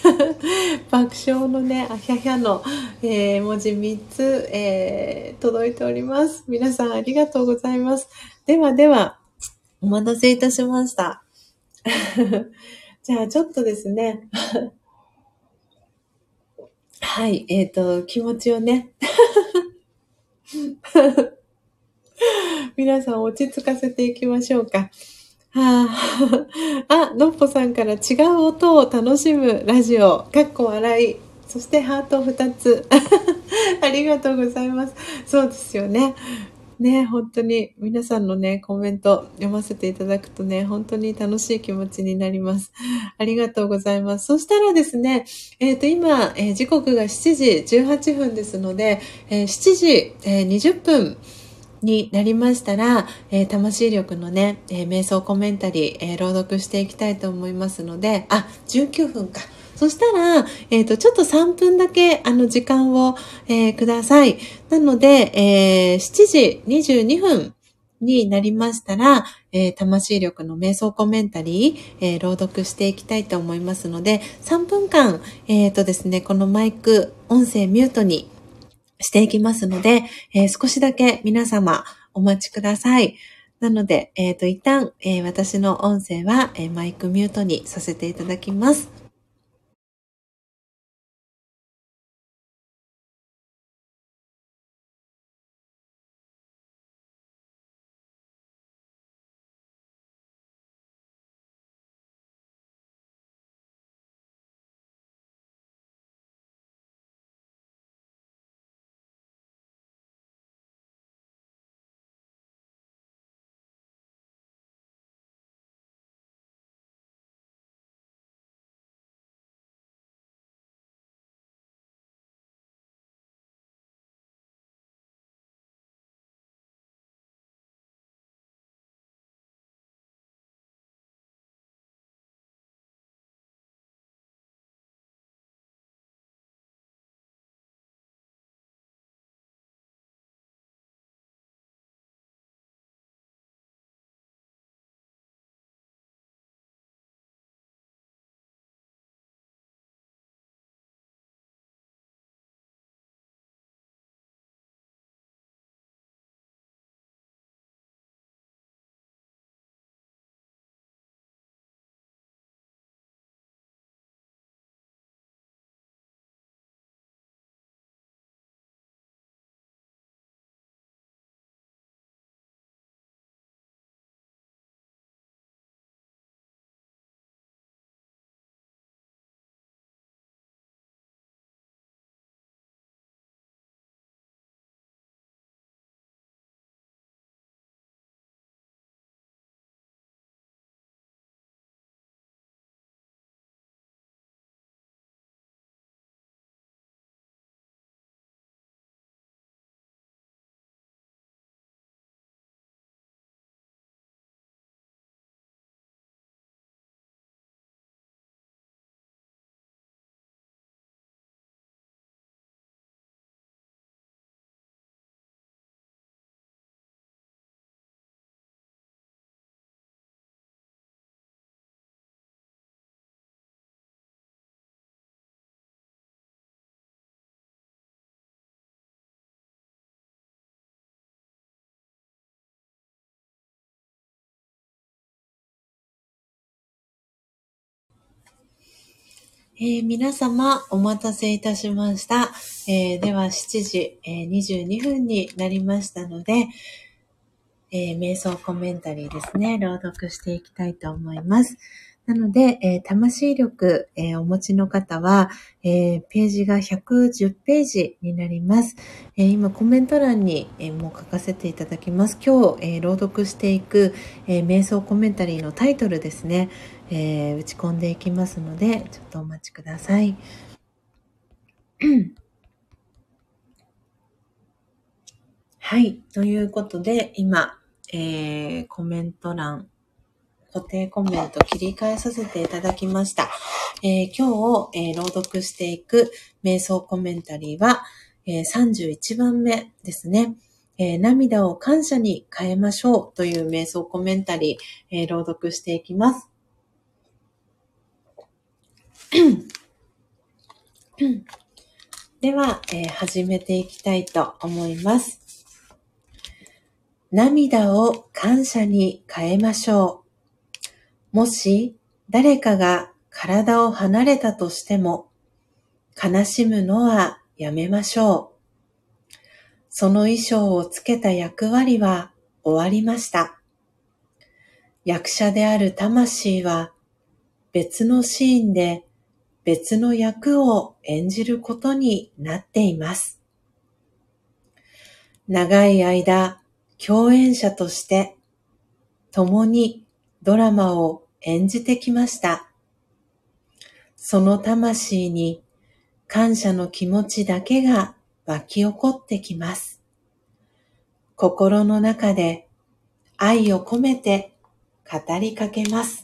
Speaker 1: 爆笑のね、あひゃひゃの、えー、文字3つ、えー、届いております。皆さんありがとうございます。ではでは、お待たせいたしました。じゃあ、ちょっとですね。はい、えっ、ー、と、気持ちをね。皆さん落ち着かせていきましょうか。はあ、あ、のっぽさんから違う音を楽しむラジオ、かっこ笑い。そしてハート2つ。ありがとうございます。そうですよね。ね、本当に皆さんのね、コメント読ませていただくとね、本当に楽しい気持ちになります。ありがとうございます。そしたらですね、えっ、ー、と、今、えー、時刻が7時18分ですので、えー、7時、え20分になりましたら、えー、魂力のね、えー、瞑想コメンタリー、えー、朗読していきたいと思いますので、あ、19分か。そしたら、えっ、ー、と、ちょっと3分だけ、あの、時間を、えー、ください。なので、えー、7時22分になりましたら、えー、魂力の瞑想コメンタリー、えー、朗読していきたいと思いますので、3分間、えっ、ー、とですね、このマイク、音声ミュートにしていきますので、え少しだけ皆様お待ちください。なので、えっ、と、一旦、え私の音声は、えマイクミュートにさせていただきます。えー、皆様お待たせいたしました。えー、では7時、えー、22分になりましたので、え瞑想コメンタリーですね、朗読していきたいと思います。なので、え魂力、えお持ちの方は、えページが110ページになります。え今コメント欄に、えもう書かせていただきます。今日、え朗読していく、え瞑想コメンタリーのタイトルですね。えー、打ち込んでいきますので、ちょっとお待ちください。はい。ということで、今、えー、コメント欄、固定コメント切り替えさせていただきました。えー、今日、えー、朗読していく瞑想コメンタリーは、えー、31番目ですね。えー、涙を感謝に変えましょうという瞑想コメンタリー、え、朗読していきます。では、えー、始めていきたいと思います。涙を感謝に変えましょう。もし誰かが体を離れたとしても、悲しむのはやめましょう。その衣装をつけた役割は終わりました。役者である魂は別のシーンで別の役を演じることになっています。長い間、共演者として共にドラマを演じてきました。その魂に感謝の気持ちだけが湧き起こってきます。心の中で愛を込めて語りかけます。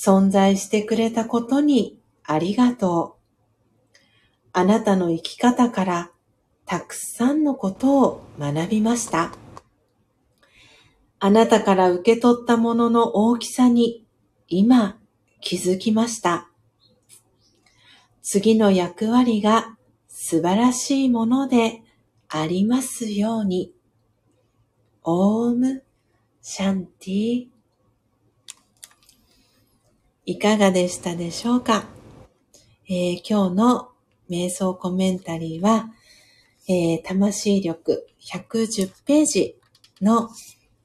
Speaker 1: 存在してくれたことにありがとう。あなたの生き方からたくさんのことを学びました。あなたから受け取ったものの大きさに今気づきました。次の役割が素晴らしいものでありますように。オームシャンティいかがでしたでしょうか、えー、今日の瞑想コメンタリーは、えー、魂力110ページの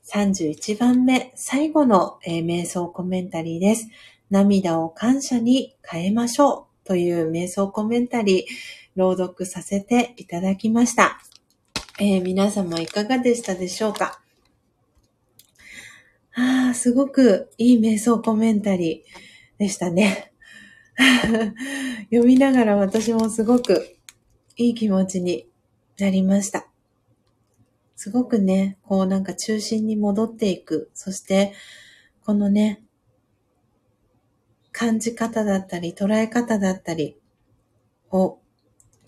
Speaker 1: 31番目、最後の、えー、瞑想コメンタリーです。涙を感謝に変えましょうという瞑想コメンタリー、朗読させていただきました。えー、皆様いかがでしたでしょうか？ああ、すごくいい瞑想コメンタリー。でしたね。読みながら私もすごくいい気持ちになりました。すごくね、こうなんか中心に戻っていく。そして、このね、感じ方だったり、捉え方だったりを、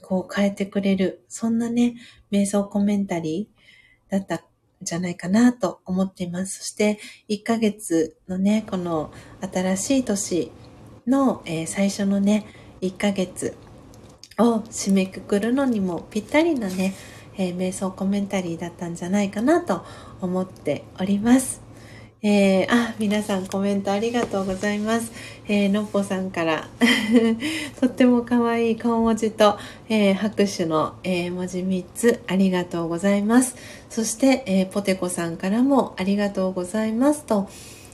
Speaker 1: こう変えてくれる。そんなね、瞑想コメンタリーだったじゃないかなと思っています。そして、1ヶ月のね、この新しい年の、えー、最初のね、1ヶ月を締めくくるのにもぴったりなね、えー、瞑想コメンタリーだったんじゃないかなと思っております。えー、あ、皆さんコメントありがとうございます。えー、のっぽさんから とっても可愛い顔文字と、えー、拍手の、えー、文字3つありがとうございます。そして、えー、ポテコさんからもありがとうございますと、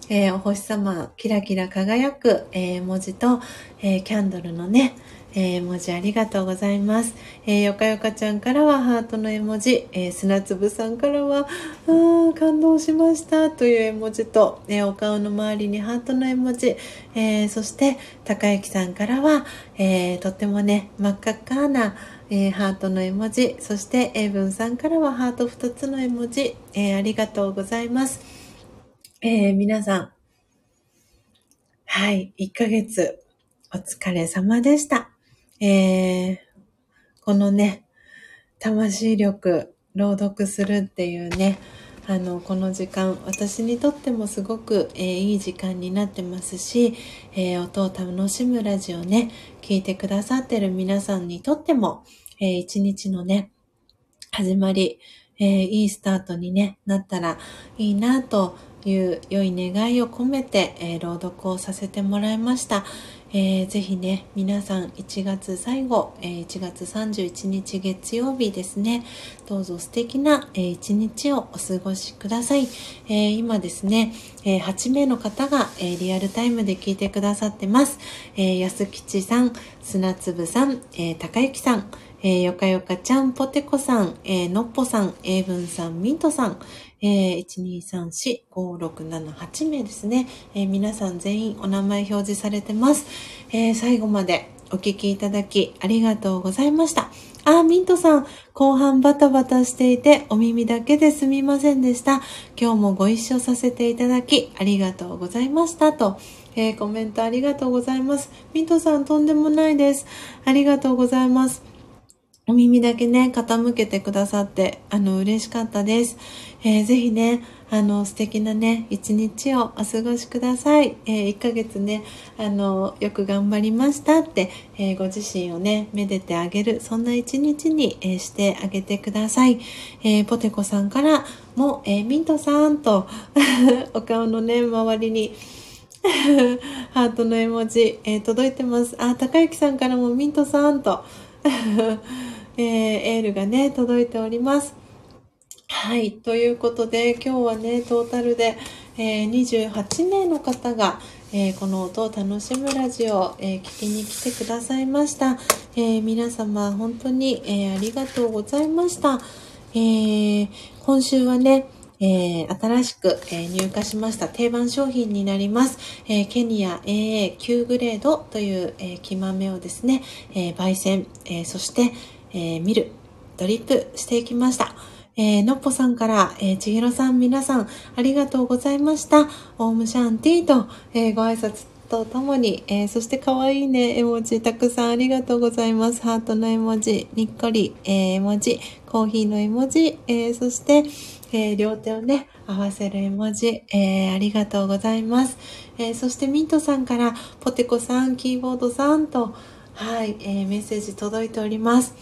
Speaker 1: え、お星様、キラキラ輝く、え、文字と、え、キャンドルのね、えー、文字ありがとうございます。えー、よかよかちゃんからはハートの絵文字、えー、砂粒さんからは、あ感動しましたという絵文字と、え、お顔の周りにハートの絵文字、え、そして、高幸さんからは、え、とってもね、真っ赤っかな、えー、ハートの絵文字、そして、エイブンさんからはハート2つの絵文字、え、ありがとうございます。え、皆さん、はい、1ヶ月、お疲れ様でした。えー、このね、魂力、朗読するっていうね、あの、この時間、私にとってもすごく、えー、いい時間になってますし、えー、音を楽しむラジオね、聞いてくださってる皆さんにとっても、えー、一日のね、始まり、えー、いいスタートに、ね、なったらいいなという良い願いを込めて、えー、朗読をさせてもらいました。えー、ぜひね、皆さん1月最後、えー、1月31日月曜日ですね、どうぞ素敵な、えー、一日をお過ごしください。えー、今ですね、えー、8名の方が、えー、リアルタイムで聞いてくださってます。えー、安吉さん、砂粒さん、えー、高幸さん、えー、よかよかちゃん、ぽてこさん、えー、のっぽさん、英文さん、ミントさん、えー、1,2,3,4,5,6,7,8名ですね、えー、皆さん全員お名前表示されてます、えー、最後までお聞きいただきありがとうございましたあ、ミントさん、後半バタバタしていてお耳だけですみませんでした。今日もご一緒させていただきありがとうございましたと、えー、コメントありがとうございます。ミントさんとんでもないです。ありがとうございます。お耳だけね、傾けてくださって、あの、嬉しかったです。えー、ぜひね、あの、素敵なね、一日をお過ごしください。えー、1ヶ月ね、あの、よく頑張りましたって、えー、ご自身をね、めでてあげる、そんな一日に、えー、してあげてください。えポテコさんからも、えミントさんと、お顔のね、周りに、ハートの絵文字、え届いてます。あ、高幸さんからもミントさんと、えー、エールがね、届いております。はい。ということで、今日はね、トータルで、えー、28名の方が、えー、この音を楽しむラジオ、えー、聞きに来てくださいました。え皆様、本当に、えありがとうございました。え今週はね、えー、新しく、えー、入荷しました定番商品になります。えー、ケニア AA9 グレードという、えー、木豆をですね、え、焙煎、え、そして、えー、ミル、ドリップしていきました。えー、のっぽさんから、えー、ちひろさん皆さんありがとうございました。オウムシャンティーと、えー、ご挨拶とともに、えー、そして可愛いね、絵文字たくさんありがとうございます。ハートの絵文字、にっこり、えー、絵文字、コーヒーの絵文字、えー、そして、えー、両手をね、合わせる絵文字、えー、ありがとうございます。えー、そしてミントさんから、ポテコさん、キーボードさんと、はい、えメッセージ届いております。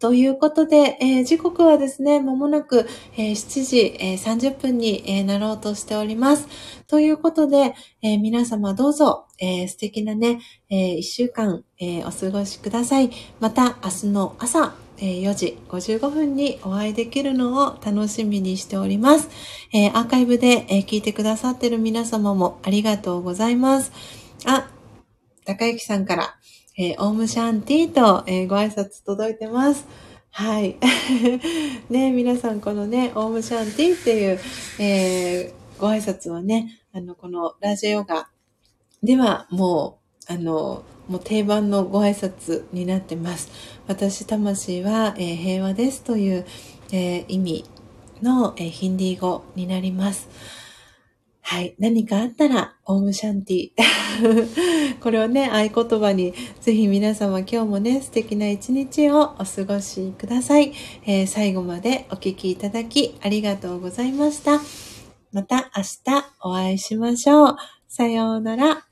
Speaker 1: ということで、えー、時刻はですね、まもなく、えー、7時、えー、30分に、えなろうとしております。ということで、え皆様どうぞ、え素敵なね、え1週間、えお過ごしください。また明日の朝、え4時55分にお会いできるのを楽しみにしております。えアーカイブで、え聞いてくださってる皆様もありがとうございます。あ、高幸さんから、えー、オームシャンティと、えー、ご挨拶届いてます。はい。ね、皆さんこのね、オームシャンティっていう、えー、ご挨拶はね、あの、このラジオガではもう、あの、もう定番のご挨拶になってます。私、魂は、えー、平和ですという、えー、意味の、えー、ヒンディー語になります。はい。何かあったら、オームシャンティ。これをね、合言葉に、ぜひ皆様今日もね、素敵な一日をお過ごしください。えー、最後までお聴きいただきありがとうございました。また明日お会いしましょう。さようなら。